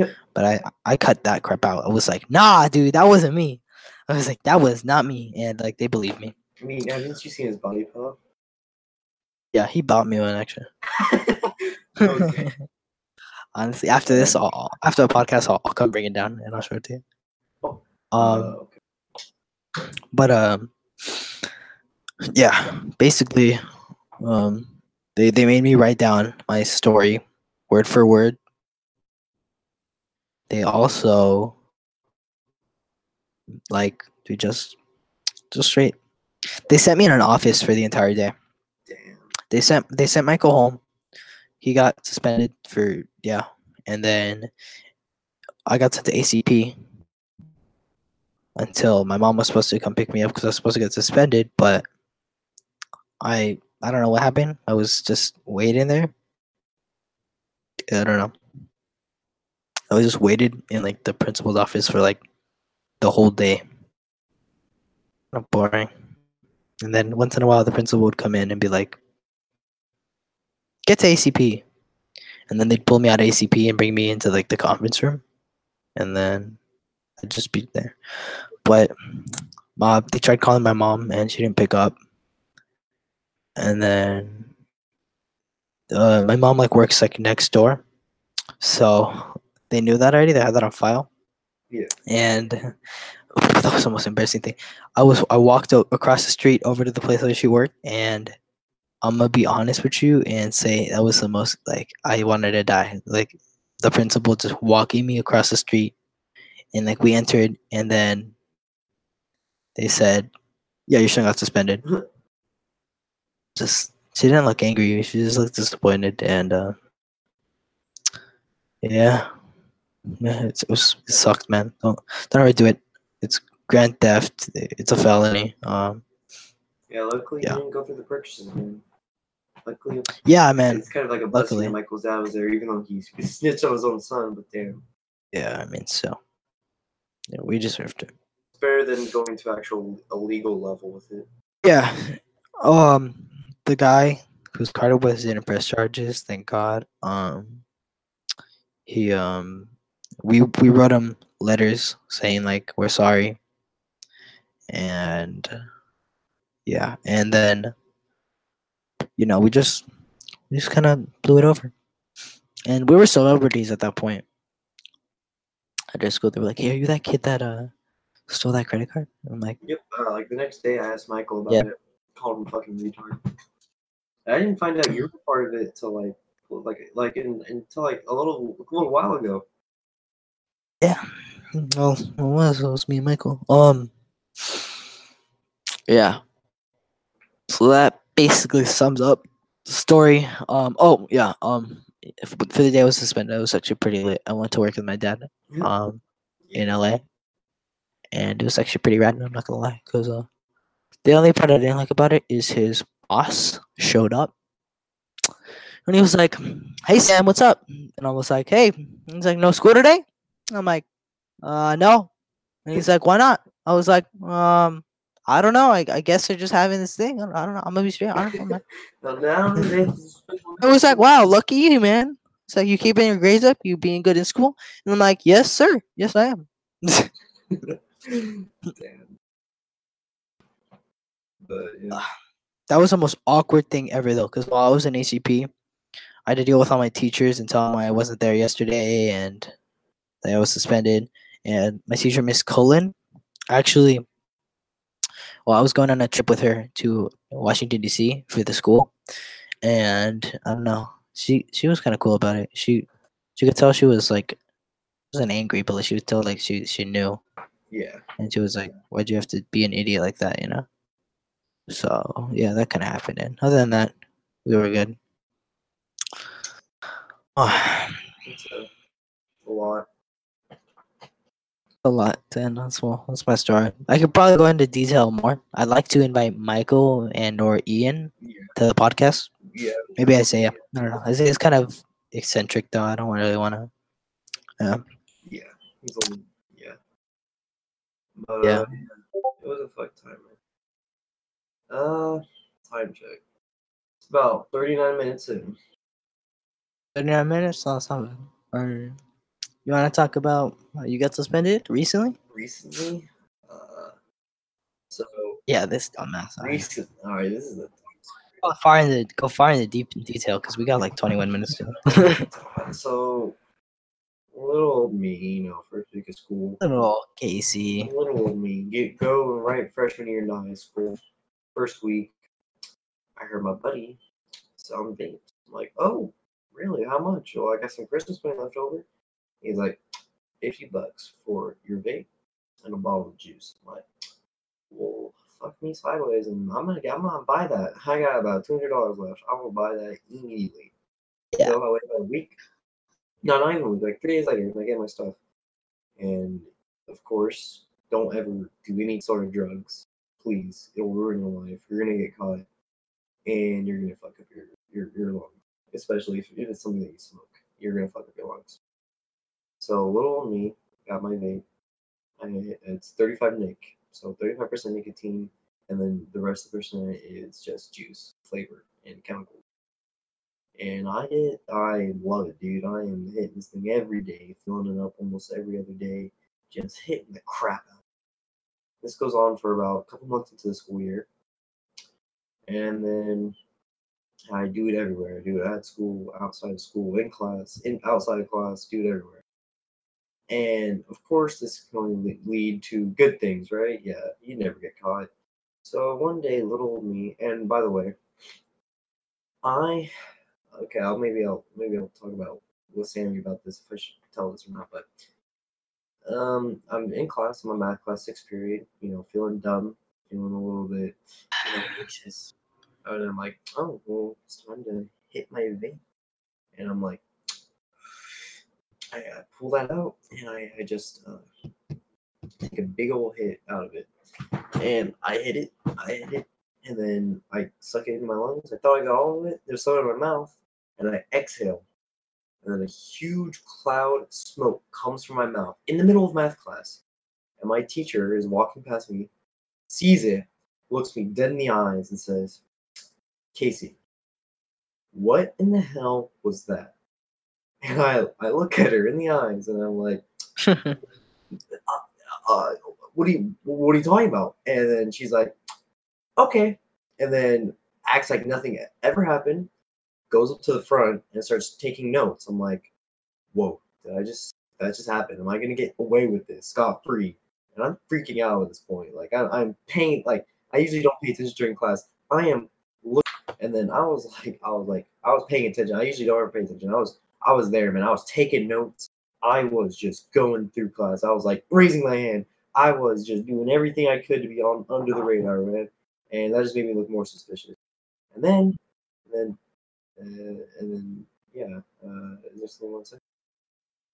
Yep. But I I cut that crap out. I was like, nah, dude, that wasn't me. I was like, that was not me, and like they believed me. I mean, haven't you seen his body pillow? Yeah, he bought me one actually. Okay. Honestly, after this, I'll, after the podcast, I'll, I'll come bring it down and I'll show it to you. Oh, Um, Uh, okay. but um, yeah, basically, um, they they made me write down my story word for word. They also like they just just straight. They sent me in an office for the entire day. Damn. They sent they sent Michael home. He got suspended for yeah, and then I got sent to ACP until my mom was supposed to come pick me up because I was supposed to get suspended, but I I don't know what happened. I was just waiting there. I don't know. I was just waited in like the principal's office for like the whole day. Of boring. And then once in a while, the principal would come in and be like, "Get to ACP," and then they'd pull me out of ACP and bring me into like the conference room, and then I'd just be there. But uh, they tried calling my mom and she didn't pick up. And then uh, my mom like works like next door, so they knew that already. They had that on file. Yeah. And that was the most embarrassing thing. I was I walked o- across the street over to the place where she worked, and I'm gonna be honest with you and say that was the most like I wanted to die. Like the principal just walking me across the street, and like we entered, and then they said, "Yeah, you shouldn't got suspended." just she didn't look angry. She just looked disappointed, and uh, yeah, it's, it was it sucked, man. Don't don't ever do it. It's grand theft. It's a felony. Um, Yeah, luckily Yeah. you didn't go through the purchases, man. Luckily, yeah, man. it's kind of like a blessing luckily. that Michael's dad was there, even though he he snitched on his own son. But damn, Yeah, I mean, so yeah, we deserved it. it's better than going to actual illegal level with it. Yeah. Um, the guy whose car it was didn't press charges. Thank God. Um, he um, we we wrote him letters saying like we're sorry, and yeah, and then you know we just we just kind of blew it over, and we were celebrities at that point. At their school, they were like, "Hey, are you that kid that uh stole that credit card?" I'm like, Yep. Uh, like the next day, I asked Michael about Yeah. it. Called him fucking retard. I didn't find out you were part of it till like, like, like in, until like a little, a little while ago. Yeah. Well, it was. It was me and Michael. Um. Yeah. So that basically sums up the story. Um. Oh yeah. Um. if- For the day I was suspended, it was actually pretty lit. I went to work with my dad. Um. In LA. And it was actually pretty rad. I'm not gonna lie, because uh, the only part I didn't like about it is his boss showed up, and he was like, "Hey Sam, what's up?" And I was like, "Hey." He's like, "No school today." I'm like, uh, no. And he's like, why not? I was like, um, I don't know. I, I guess they're just having this thing. I don't, I don't know. I'm gonna be straight. I don't know, man. Now, now they- I was like, wow, lucky you, man. It's like you keeping your grades up, you being good in school. And I'm like, yes, sir. Yes, I am. But yeah. that was the most awkward thing ever, though, because while I was in ACP, I had to deal with all my teachers and tell them I wasn't there yesterday and that I was suspended. And my teacher, Miss Cullen, actually, well, I was going on a trip with her to Washington D.C. for the school, and I don't know, she she was kind of cool about it. She she could tell she was like wasn't angry, but like she could tell like she she knew, Yeah. and she was like, "Why'd you have to be an idiot like that?" You know. So yeah, that kind of happened. And other than that, we were good. Oh, It's a, a lot. A lot. Then that's well, that's my story. I could probably go into detail more. I'd like to invite Michael and or Ian Yeah. to the podcast. Yeah. Maybe Isaiah. I don't know. Isaiah's kind of eccentric though. I don't really want to. Yeah. He's yeah. But, Yeah. Uh, it was a fuck timer. Uh, time check. It's about 39 minutes in. 39 minutes? No, it's not bad. Or you want to talk about how you got suspended recently? Recently, uh, so Yeah, this dumbass. All right. All right, this is the Go far in the go far in the deep detail because we got like 21 minutes to. so little old me, you know, first week of school. Little Casey. Little old me, get go right freshman year in high school. First week, I heard my buddy selling vapes. I'm like, oh, really? How much? Well, I got some Christmas money left over. He's like, fifty bucks for your vape and a bottle of juice. I'm like, well, fuck me sideways, and I'm gonna, I'm gonna buy that. I got about two hundred dollars left. I will buy that immediately. Yeah. So I wait about a week. No, not even a week. Like three days later, I get my stuff, and of course, don't ever do any sort of drugs. Please, it'll ruin your life. You're gonna get caught, and you're gonna fuck up your your your lungs. Especially if, if it's something that you smoke, you're gonna fuck up your lungs. So little me got my vape. I it's 35 nic, so 35% nicotine, and then the rest of the percent is just juice, flavor, and chemical. And I get, I love it, dude. I am hitting this thing every day, filling it up almost every other day, just hitting the crap out. This goes on for about a couple months into the school year, and then I do it everywhere. I do it at school, outside of school, in class, in outside of class, do it everywhere. And of course, this can only lead to good things, right? Yeah, you never get caught. So one day, little me, and by the way, I okay, I'll maybe I'll maybe I'll talk about with Sammy about this if I should tell this or not, but um, I'm in class, I'm math class, sixth period, you know, feeling dumb, feeling a little bit anxious. And I'm like, oh, well, it's time to hit my vape. And I'm like, I uh, pull that out and I, I just uh, take a big old hit out of it. And I hit it, I hit it, and then I suck it in my lungs. I thought I got all of it. There's some in my mouth, and I exhale. And then a huge cloud of smoke comes from my mouth in the middle of math class. And my teacher is walking past me, sees it, looks me dead in the eyes, and says, Casey, what in the hell was that? And I, I look at her in the eyes and I'm like, uh, what are you what are you talking about? And then she's like, okay. And then acts like nothing ever happened, goes up to the front and starts taking notes. I'm like, whoa, did I just that just happened? Am I gonna get away with this scot free? And I'm freaking out at this point. Like I, I'm paying like I usually don't pay attention during class. I am look and then I was like I was like I was paying attention. I usually don't ever pay attention. I was I was there, man. I was taking notes. I was just going through class. I was like raising my hand. I was just doing everything I could to be on under the radar, man. And that just made me look more suspicious. And then, and then, uh, and then, yeah. Uh, is there want to say?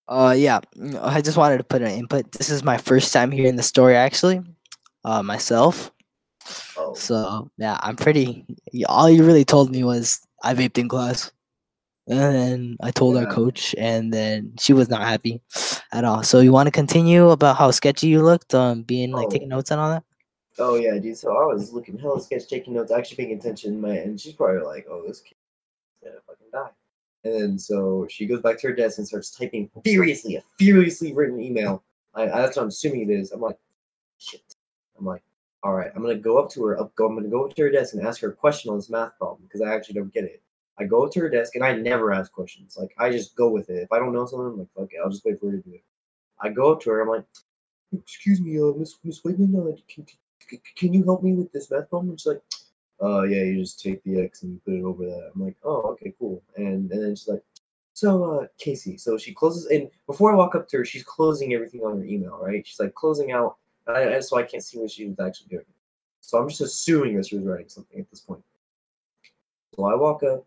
Uh, yeah. I just wanted to put an input. This is my first time hearing the story, actually, uh, myself. Oh, So yeah, I'm pretty. All you really told me was I vaped in class, and then I told our coach, and then she was not happy at all. So you want to continue about how sketchy you looked, um, being like Oh. taking notes and all that? oh yeah, dude. So I was looking hella sketch, taking notes, actually paying attention. Man, and she's probably like, "Oh, this kid gonna fucking die." And then so she goes back to her desk and starts typing furiously, a furiously written email. I, that's what I'm assuming it is. I'm like, shit. I'm like, all right, I'm gonna go up to her. Up, go. I'm gonna go up to her desk and ask her a question on this math problem because I actually don't get it. I go to her desk and I never ask questions. Like I just go with it. If I don't know something, I'm like, okay, I'll just wait for her to do it. I go up to her. I'm like, excuse me, uh, Miss Miss Whitman, uh, can, can, can you help me with this math problem? And she's like, uh, yeah, you just take the X and put it over that. I'm like, oh, okay, cool. And and then she's like, so uh, Casey. So she closes, and before I walk up to her, she's closing everything on her email, right? She's like closing out, and I, I- so I can't see what she was actually doing. So I'm just assuming that she was writing something at this point. So I walk up,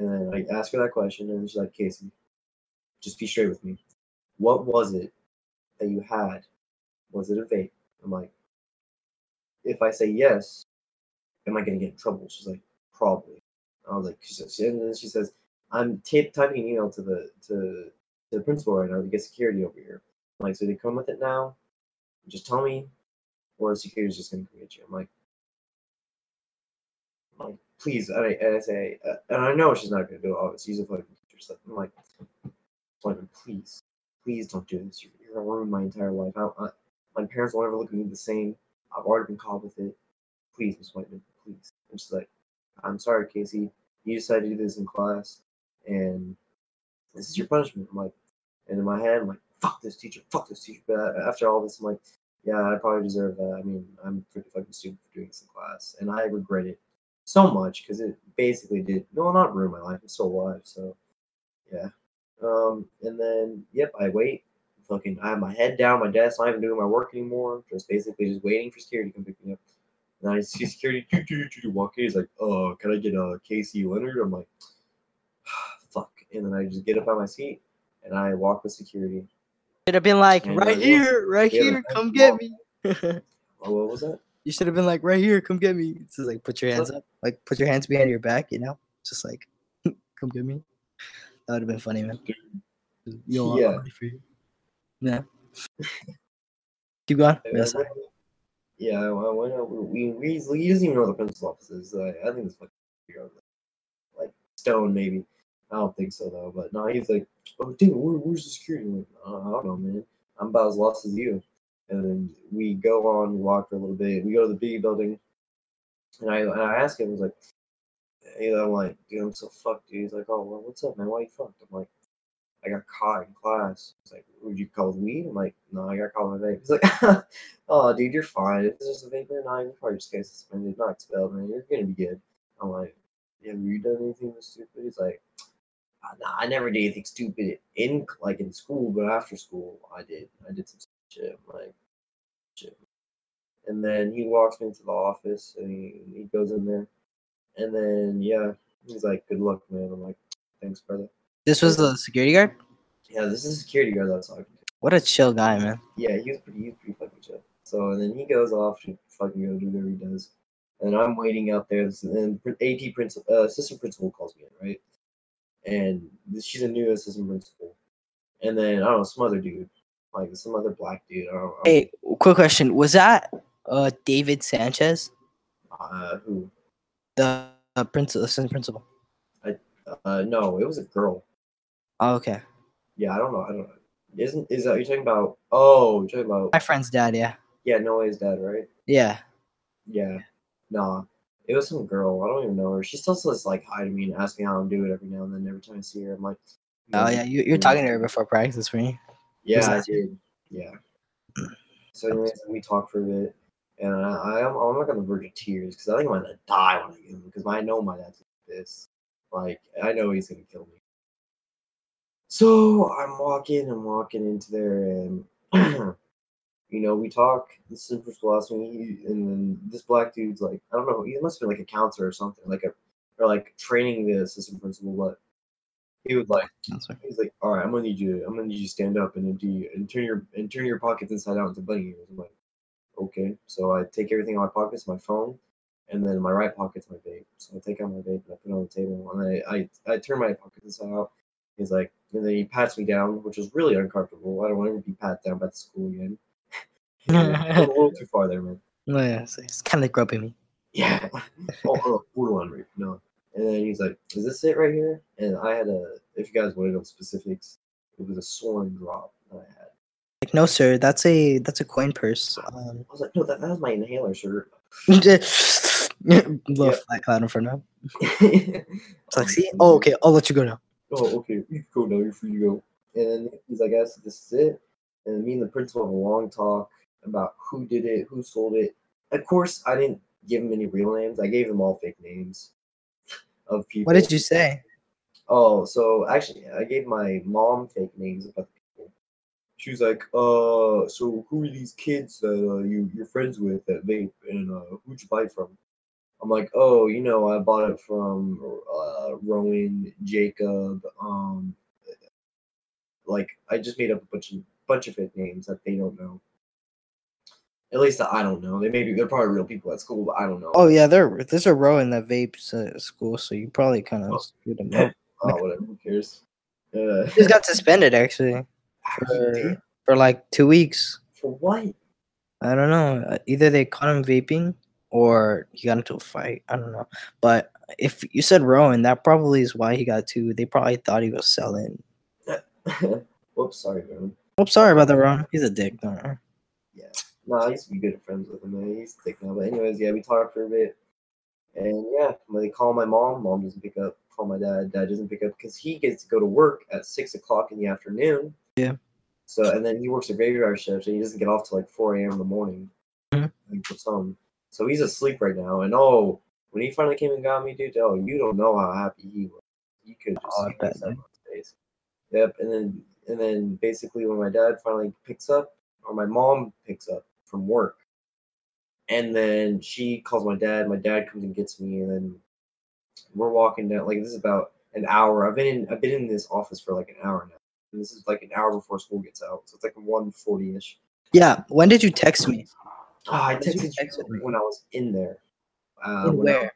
and then I ask her that question, and she's like, Casey, just be straight with me. What was it that you had? Was it a vape? I'm like, if I say yes, am I gonna get in trouble? She's like, probably. I was like, she says, and then she says, I'm ta- typing an email to the to, to the principal right now to get security over here. I'm like, so they come with it now? Just tell me, or security's just gonna come get you. I'm like, I'm like, please. And I, and I say, uh, and I know she's not gonna do it. Obviously, she's a fucking teacher. I'm like, Whiteman, please, please don't do this. You're, you're gonna ruin my entire life. I, I, my parents will never look at me the same. I've already been caught with it. Please, Miss Whiteman, please. I'm just like, I'm sorry, Casey. You decided to do this in class, and this is your punishment. I'm like, and in my head, I'm like, fuck this teacher, fuck this teacher. But after all this, I'm like, yeah, I probably deserve that. I mean, I'm pretty fucking stupid for doing this in class, and I regret it so much because it basically did no, not ruin my life. I'm still alive, so yeah. Um, and then yep, I wait. Fucking, I have my head down, my desk. I'm not even doing my work anymore. Just basically just waiting for security to come pick me up. And I see security doo, doo, doo, doo, walk in. He's like, "Oh, can I get a uh, Casey Leonard?" I'm like, "Fuck!" And then I just get up on my seat and I walk with security. It'd have been like, And right here, right Yeah, here, come get me. Oh, what was that? You should have been like, right here, come get me. It's just like, put your hands up, like, put your hands behind your back, you know, just like, come get me. That would have been funny, man. Yeah. For you. Yeah. Keep going. Yes, went- Yeah, I went out. We, we, he doesn't even know the principal office is. I, I think it's fucking weird. like Stone maybe. I don't think so though. But no, he's like, oh dude, where, where's the security? Like, "Uh, I don't know, man. I'm about as lost as you. And we go on, we walk for a little bit. We go to the B building, and I and I ask him, I was like, you know, I'm like, dude, I'm so fucked, dude. He's like, oh, well, what's up, man? Why you fucked? I'm like, I got caught in class. He's like, would you call weed? I'm like, no, I got caught with vape. He's like, oh, dude, you're fine. If it's just a vape, then I probably just get suspended, not expelled, man. You're gonna be good. I'm like, yeah, have you done anything stupid? He's like, "Ah, nah, I never did anything stupid in like in school, but after school, I did. I did some shit. I'm like. And then he walks me into the office, and he, he goes in there, and then yeah, he's like, good luck, man. I'm like, thanks, brother. This was the security guard? Yeah, this is a security guard that I was talking to. What a chill guy, man. Yeah, he was pretty, he was pretty fucking chill. So and then he goes off to fucking go do whatever he does, and I'm waiting out there. And AT principal, uh, assistant principal calls me in, right? And she's a new assistant principal. And then I don't know some other dude, like some other black dude. I don't know. Hey, quick question. Was that uh David Sanchez, Uh, who? the uh, principal, assistant principal? I, uh, no, it was a girl. Oh, okay. Yeah, I don't know. I don't know. Isn't is that you're talking about? Oh, you're talking about? My friend's dad, yeah. Yeah, Noah's dad, right? Yeah. Yeah. Nah. It was some girl. I don't even know her. She still says like hi to me and asks me how I'm doing every now and then. Every time I see her, I'm like, Oh, yeah. You, you're talking to her before practice, right? Yeah, I did. Yeah. So, anyways, we talked for a bit, and I, am I'm like on the verge of tears because I think I'm gonna die when I get him because I know my dad's do this. Like, I know he's gonna kill me. So I'm walking, I'm walking into there, and you know, we talk. Principal asks me, and then this black dude's like, I don't know, he must have been like a counselor or something, like a or like training the assistant principal, but he would like. Counselor. He's like, all right, I'm gonna need you. I'm gonna need you to stand up and empty and turn your and turn your pockets inside out into bunny ears. I'm like, okay. So I take everything out of my pockets, my phone, and then my right pocket's my vape. So I take out my vape and I put it on the table, and I I, I turn my pockets inside out. He's like, and then he pats me down, which was really uncomfortable. I don't want to be pat down by the school again. a little too far there, man. No, yeah. So it's kind of groping me. Yeah. oh, oh, borderline rape. No. And then he's like, "Is this it right here?" And I had a. If you guys wanted to know specifics, it was a Suorin Drop that I had. Like, no, sir. That's a that's a coin purse. Um, I was like, "No, that, that was my inhaler, sir." little Yeah. flat cloud in front of him. it's like, see? Oh, okay. I'll let you go now. Oh, okay. You can go now. You're free to go. And then he's like, "Guys, this is it." And me and the principal have a long talk about who did it, who sold it. Of course, I didn't give him any real names. I gave them all fake names of people. What did you say? Oh, so actually, I gave my mom fake names about the people. She was like, "Uh, so who are these kids that uh, you you're friends with that vape, and uh, who'd you buy it from?" I'm like, "Oh, you know, I bought it from uh, Rowan, Jacob, um, like I just made up a bunch of bunch of fake names that they don't know. At least I don't know. They maybe they're probably real people at school, but I don't know. Oh yeah, there. There's a Rowan that vapes at school, so you probably kind of Oh. screwed them up. Oh, whatever. Who cares? Uh, He just got suspended actually for, for like two weeks. For what? I don't know. uh, Either they caught him vaping or he got into a fight. I don't know. But if you said Rowan, that probably is why he got two. They probably thought he was selling. Whoops, sorry, man. Oh, sorry about that, Rowan. He's a dick. Don't worry. Nah, I used to be good friends with him, man. He's thick now. But anyways, yeah, we talked for a bit. And yeah, when they call my mom, mom doesn't pick up. Call my dad, dad doesn't pick up because he gets to go to work at six o'clock in the afternoon. Yeah. So and then he works a graveyard shift and he doesn't get off till like four a.m. in the morning. Mhm. And for some, so he's asleep right now. And oh, when he finally came and got me, dude, oh, you don't know how happy he was. You could just Oh, I see bet, his face. Yep. And then and then basically when my dad finally picks up, or my mom picks up from work, and then she calls my dad. My dad comes and gets me, and then we're walking down. Like this is about an hour. I've been in. I've been in this office for like an hour now. And this is like an hour before school gets out, so it's like one forty ish. Yeah. When did you text me? Oh, I you texted you text me? when I was in there. Uh, In when I- where?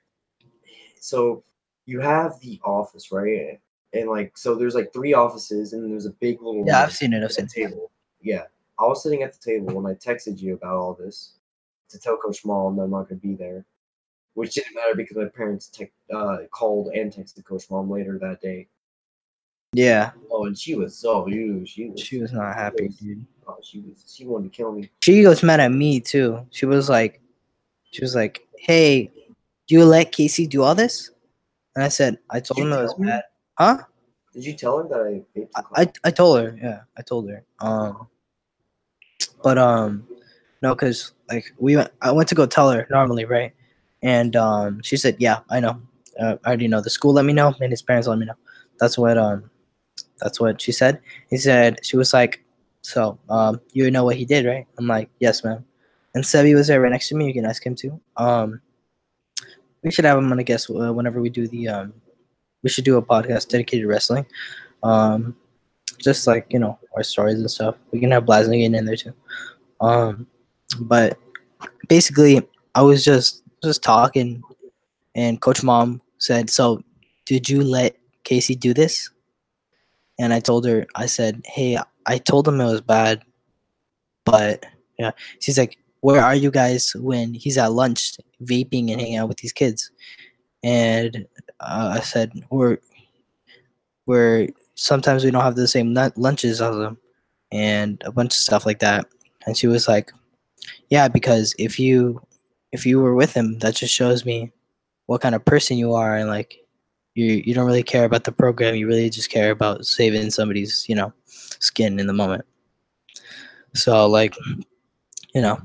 so you have the office, right? And like, so there's like three offices, and there's a big little Yeah, I've seen it. I've seen the it. table. Yeah, I was sitting at the table when I texted you about all this to tell Coach Mom that I'm not going to be there, which didn't matter because my parents te- uh, called and texted Coach Mom later that day. Yeah. Oh, and she was so huge. She was. She was not happy, was- dude. Oh, she was. She wanted to kill me. She was mad at me too. She was like, she was like, "Hey, do you let Casey do all this?" And I said, "I told him it was bad." Huh? Did you tell her that I? I. I I told her. Yeah, I told her. Um, but um, no, cause like we went. I went to go tell her normally, right? And um, she said, "Yeah, I know. Uh, I already know. The school let me know, and his parents let me know." That's what um, that's what she said. He said she was like, "So um, you know what he did, right?" I'm like, "Yes, ma'am." And Sebi was there right next to me. You can ask him too. Um, we should have him on a guest whenever we do the um, we should do a podcast dedicated to wrestling. Um, just like you know our stories and stuff. We can have Blaziken in there too. Um, but basically, I was just just talking, and Coach Mom said, "So, did you let Casey do this?" And I told her, I said, "Hey, I told him it was bad, but yeah." She's like, "Where are you guys when he's at lunch, vaping and hanging out with these kids?" And uh, I said, "We're we're sometimes we don't have the same lunches as them and a bunch of stuff like that and she was like yeah because if you if you were with him that just shows me what kind of person you are and like you you don't really care about the program you really just care about saving somebody's you know skin in the moment so like you know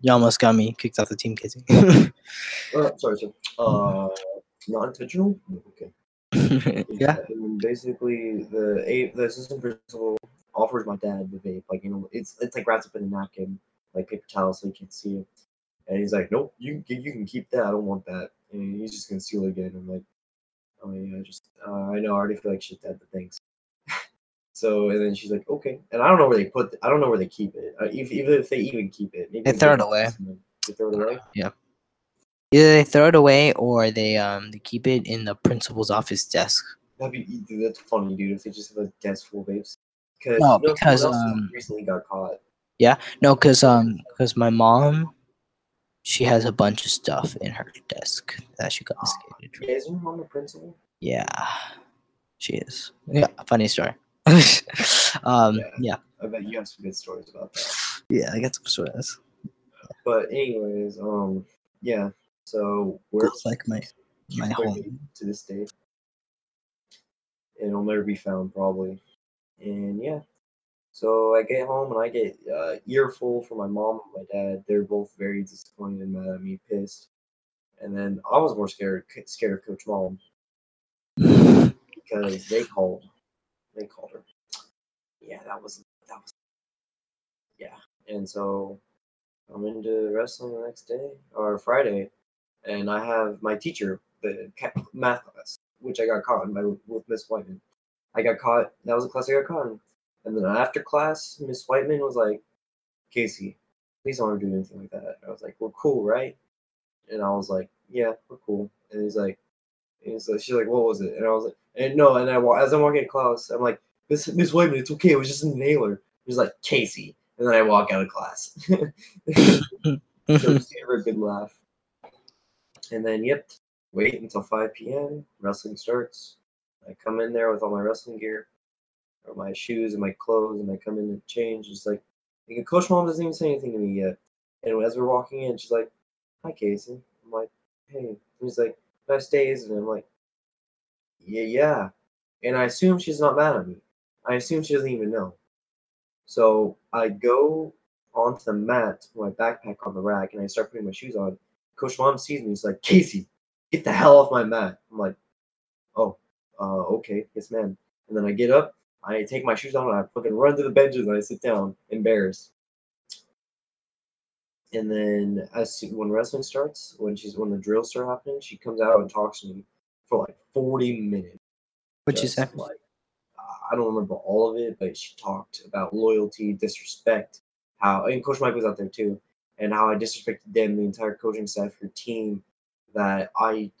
you almost got me kicked off the team Casey. Uh, sorry, sorry. Uh, not intentional. Okay. yeah And basically, the a the assistant principal offers my dad the vape. Like you know, it's it's like wrapped up in a napkin, like paper towel, so he can't see it. And he's like, "Nope, you you can keep that. I don't want that." And he's just gonna steal it again. I'm like, "Oh yeah, just uh, I know. I already feel like shit, Dad, but thanks." so and then she's like, "Okay." And I don't know where they put. I don't know where they keep it. Uh, if, even if they even keep it, maybe They throw it away. They throw it away. Yeah. Either they throw it away or they um they keep it in the principal's office desk That'd be dude, that's funny, dude. If they just have a desk full of vapes. Cause No, you know, because, um, recently got caught. Yeah, no, cause um, cause my mom, she has a bunch of stuff in her desk that she confiscated. Yeah, isn't your mom a principal? Yeah, she is. Yeah, funny story. um, Yeah. yeah, I bet you have some good stories about that. yeah, I got some stories. But anyways, um, yeah. So we're It's like my my my home. to this day, and it'll never be found probably. And yeah, so I get home and I get uh, earful from my mom and my dad. They're both very disappointed and mad at me, pissed. And then I was more scared scared of Coach Mom because they called. They called her. Yeah, that was that was. Yeah, and so I'm into wrestling the next day or Friday, and I have my teacher, the math class, which I got caught in by with Miss Whiteman. I got caught. That was a class I got caught in. And then after class, Miss Whiteman was like, "Casey, please don't do anything like that." I was like, "We're cool, right?" And I was like, "Yeah, we're cool." And he's like, he's like, she's like, "What was it?" And I was like, "And no." And I as I'm walking to class, I'm like, "Miss Miss Whiteman, it's okay. It was just an inhaler." He's like, "Casey," and then I walk out of class. so a good laugh. And then, yep, wait until 5 p.m. Wrestling starts. I come in there with all my wrestling gear, or my shoes and my clothes, and I come in to change. It's like, Coach Mom doesn't even say anything to me yet. And as we're walking in, she's like, "Hi, Casey." I'm like, "Hey." And he's like, "Nice days," and I'm like, "Yeah, yeah." And I assume she's not mad at me. I assume she doesn't even know. So I go onto the mat, with my backpack on the rack, and I start putting my shoes on. Coach Mom sees me. He's like, "Casey, get the hell off my mat." I'm like, "Oh, uh, okay, yes, ma'am." And then I get up, I take my shoes on, and I fucking run to the benches, and I sit down, embarrassed. And then as when wrestling starts, when she's when the drills start happening, she comes out and talks to me for like 40 minutes. What'd you say? Like, I don't remember all of it, but she talked about loyalty, disrespect, how and Coach Mike was out there too, and how I disrespected them, the entire coaching staff, your team. That I,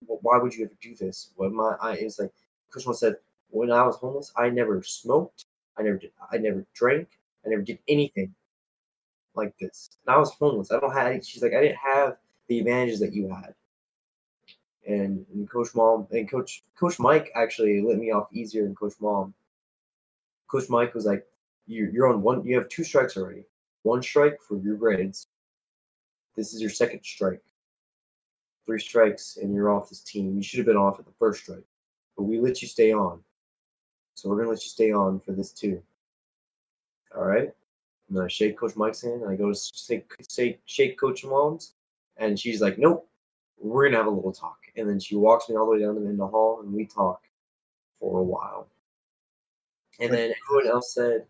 why would you ever do this? What my, I it's like Coach Mike said when I was homeless, I never smoked, I never did, I never drank, I never did anything like this. And I was homeless. I don't have. She's like, I didn't have the advantages that you had. And, and Coach Mom and Coach Coach Mike actually let me off easier than Coach Mom. Coach Mike was like, you, you're on one. You have two strikes already. One strike for your grades. This is your second strike. Three strikes and you're off this team. You should have been off at the first strike, but we let you stay on. So we're gonna let you stay on for this too. All right. And then I shake Coach Mike's hand and I go to shake, shake, shake Coach Mom's. And she's like, nope, we're going to have a little talk. And then she walks me all the way down to the, the hall and we talk for a while. And then everyone else said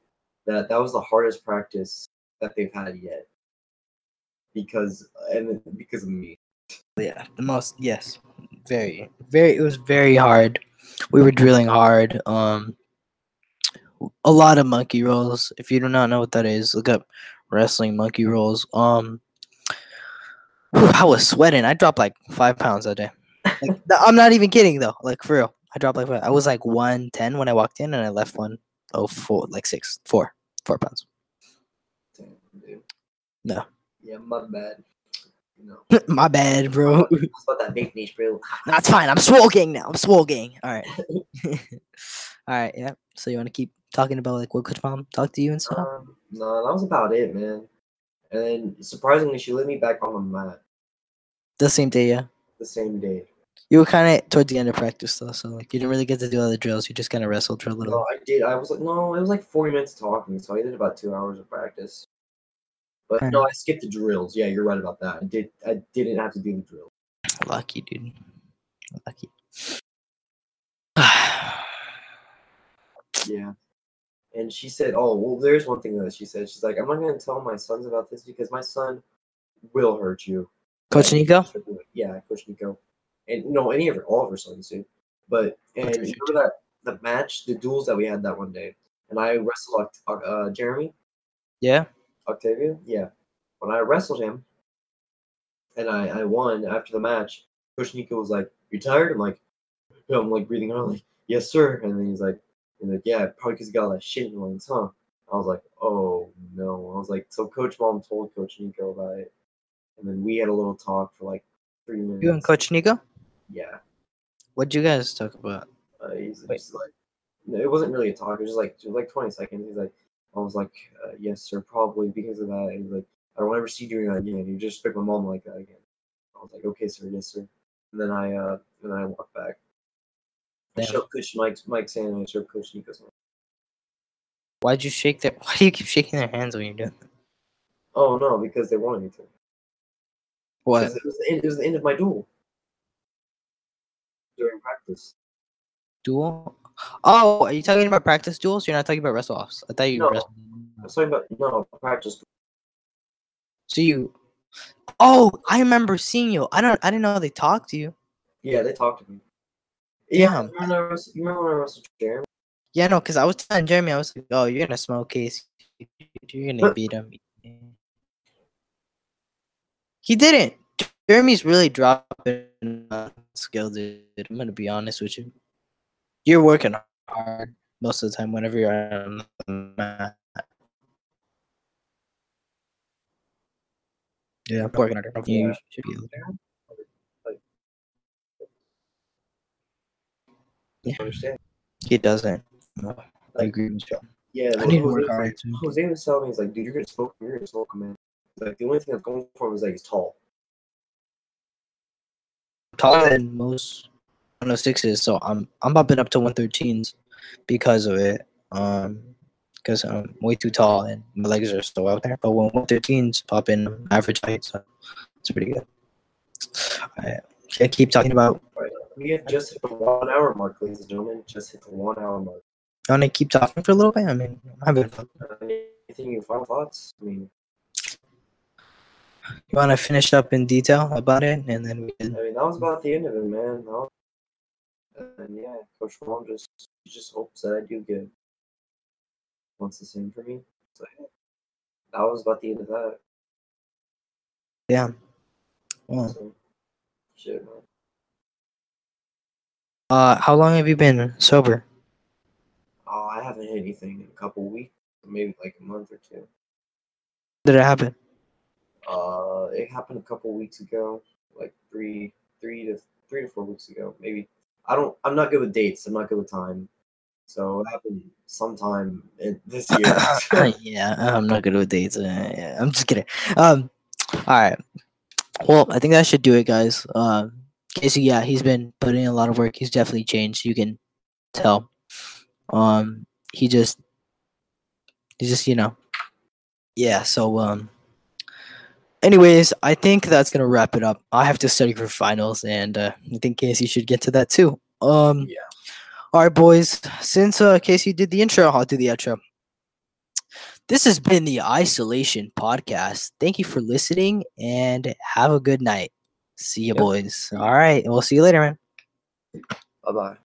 that that was the hardest practice that they've had yet. Because, and because of me. Yeah, the most. Yes, very, very. It was very hard. We were drilling hard. Um, a lot of monkey rolls. If you do not know what that is, look up wrestling monkey rolls. Um, whew, I was sweating. I dropped like five pounds that day. Like, I'm not even kidding though. Like for real, I dropped like. I was like one ten when I walked in, and I left one oh four, like six, four, four pounds. Damn. No. Yeah, my bad. Know. My bad, bro. About that big niche, bro. That's fine. I'm swole gang now. I'm swole gang. All right. All right. Yeah. So you want to keep talking about like what Coach Mom talked to you and stuff? Um, no, that was about it, man. And then surprisingly, she let me back on the mat The same day, yeah. the same day. You were kind of towards the end of practice though, so like you didn't really get to do all the drills. You just kind of wrestled for a little. No, I did. I was like, no, it was like 40 minutes talking, so I did about two hours of practice. But no, I skipped the drills. Yeah, you're right about that. I did. I didn't have to do the drill. Lucky, dude. Lucky. Yeah. And she said, "Oh, well, there's one thing that she said. She's like, I'm not going to tell my sons about this because my son will hurt you." Coach Nico? Yeah, Coach Nico, and no, any of her, all of her sons do. But and Coach remember that the match, the duels that we had that one day, and I wrestled Oct- uh, Jeremy Yeah. Octavia. Yeah, when I wrestled him, and I I won after the match. Coach Nico was like, "You tired?" I'm like, I'm like breathing hard, like, "Yes, sir." And then he's like, "He's like, yeah, probably because he got all that shit in your lungs, huh?" I was like, "Oh no." I was like, so Coach Mom told Coach Nico about it, and then we had a little talk for like three minutes. You and Coach Nico? Yeah. What'd you guys talk about? Uh, he's Wait. just like, no, it wasn't really a talk. It was just like, it was like 20 seconds. He's like, I was like, uh, yes, sir, probably because of that. And he's like, I don't ever see you doing that again. You just pick my mom like that again. I was like, okay, sir, yes, sir. And then I, uh, and then I walked back. I showed Coach Mike, Mike's hand, and I showed Coach Nico's hand. Why'd you shake their? Why do you keep shaking their hands when you're doing that? Oh no, because they wanted me to. What? It was, end, it was the end of my duel during practice. Duel? Oh, are you talking about practice duels? You're not talking about wrestle offs. I thought you No. wrestled. I was talking about no practice. So you. Oh, I remember seeing you. I don't. I didn't know they talked to you. Yeah, they talked to me. Yeah, you remember, when I wrestled- you remember when I wrestled Jeremy? Yeah, no, because I was telling Jeremy, I was like, "Oh, you're gonna smoke case. You're gonna beat him." He didn't. Jeremy's really dropping skill, dude. I'm gonna be honest with you. You're working hard most of the time whenever you're on the mat. Yeah, I'm working harder. You should be able to. Yeah. understand. He doesn't. No, I agree with you. Yeah, I need to Jose work hard like- too. Jose was telling me, he's like, dude, you're gonna smoke, you're gonna smoke, man. Like, the only thing that's going for him is like he's tall. Taller than most 106s, so I'm I'm bumping up to 113s because of it. Um, because I'm way too tall and my legs are still out there. But when 113s pop in average height, so it's pretty good. I can't keep talking about. We have just hit the one hour mark, ladies and gentlemen. Just hit the one hour mark. I want to keep talking for a little bit. I mean, I'm having fun. Anything you final thoughts? I mean, You want to finish up in detail about it, and then we Can... I mean, that was about the end of it, man. And yeah, Coach Ron just just hopes that I do good. Wants the same for me. So yeah, that was about the end of that. Yeah. Well, So, shit, man. uh, how long have you been sober? Oh, I haven't hit anything in a couple weeks, maybe like a month or two. Did it happen? Uh, it happened a couple weeks ago, like three, three to three to four weeks ago, maybe. I don't. I'm not good with dates. I'm not good with time. So it happened sometime in this year. yeah, I'm not good with dates. Uh, yeah, I'm just kidding. Um, all right. Well, I think that should do it, guys. Um, Casey, yeah, he's been putting in a lot of work. He's definitely changed. You can tell. Um, he just, he just, you know, yeah. So, um, anyways, I think that's gonna wrap it up. I have to study for finals, and uh, I think Casey should get to that too. Um, Yeah. All right, boys. Since uh, Casey did the intro, I'll do the outro. This has been the Isolation Podcast. Thank you for listening and have a good night. See you, Yep. boys. All right. We'll see you later, man. bye bye.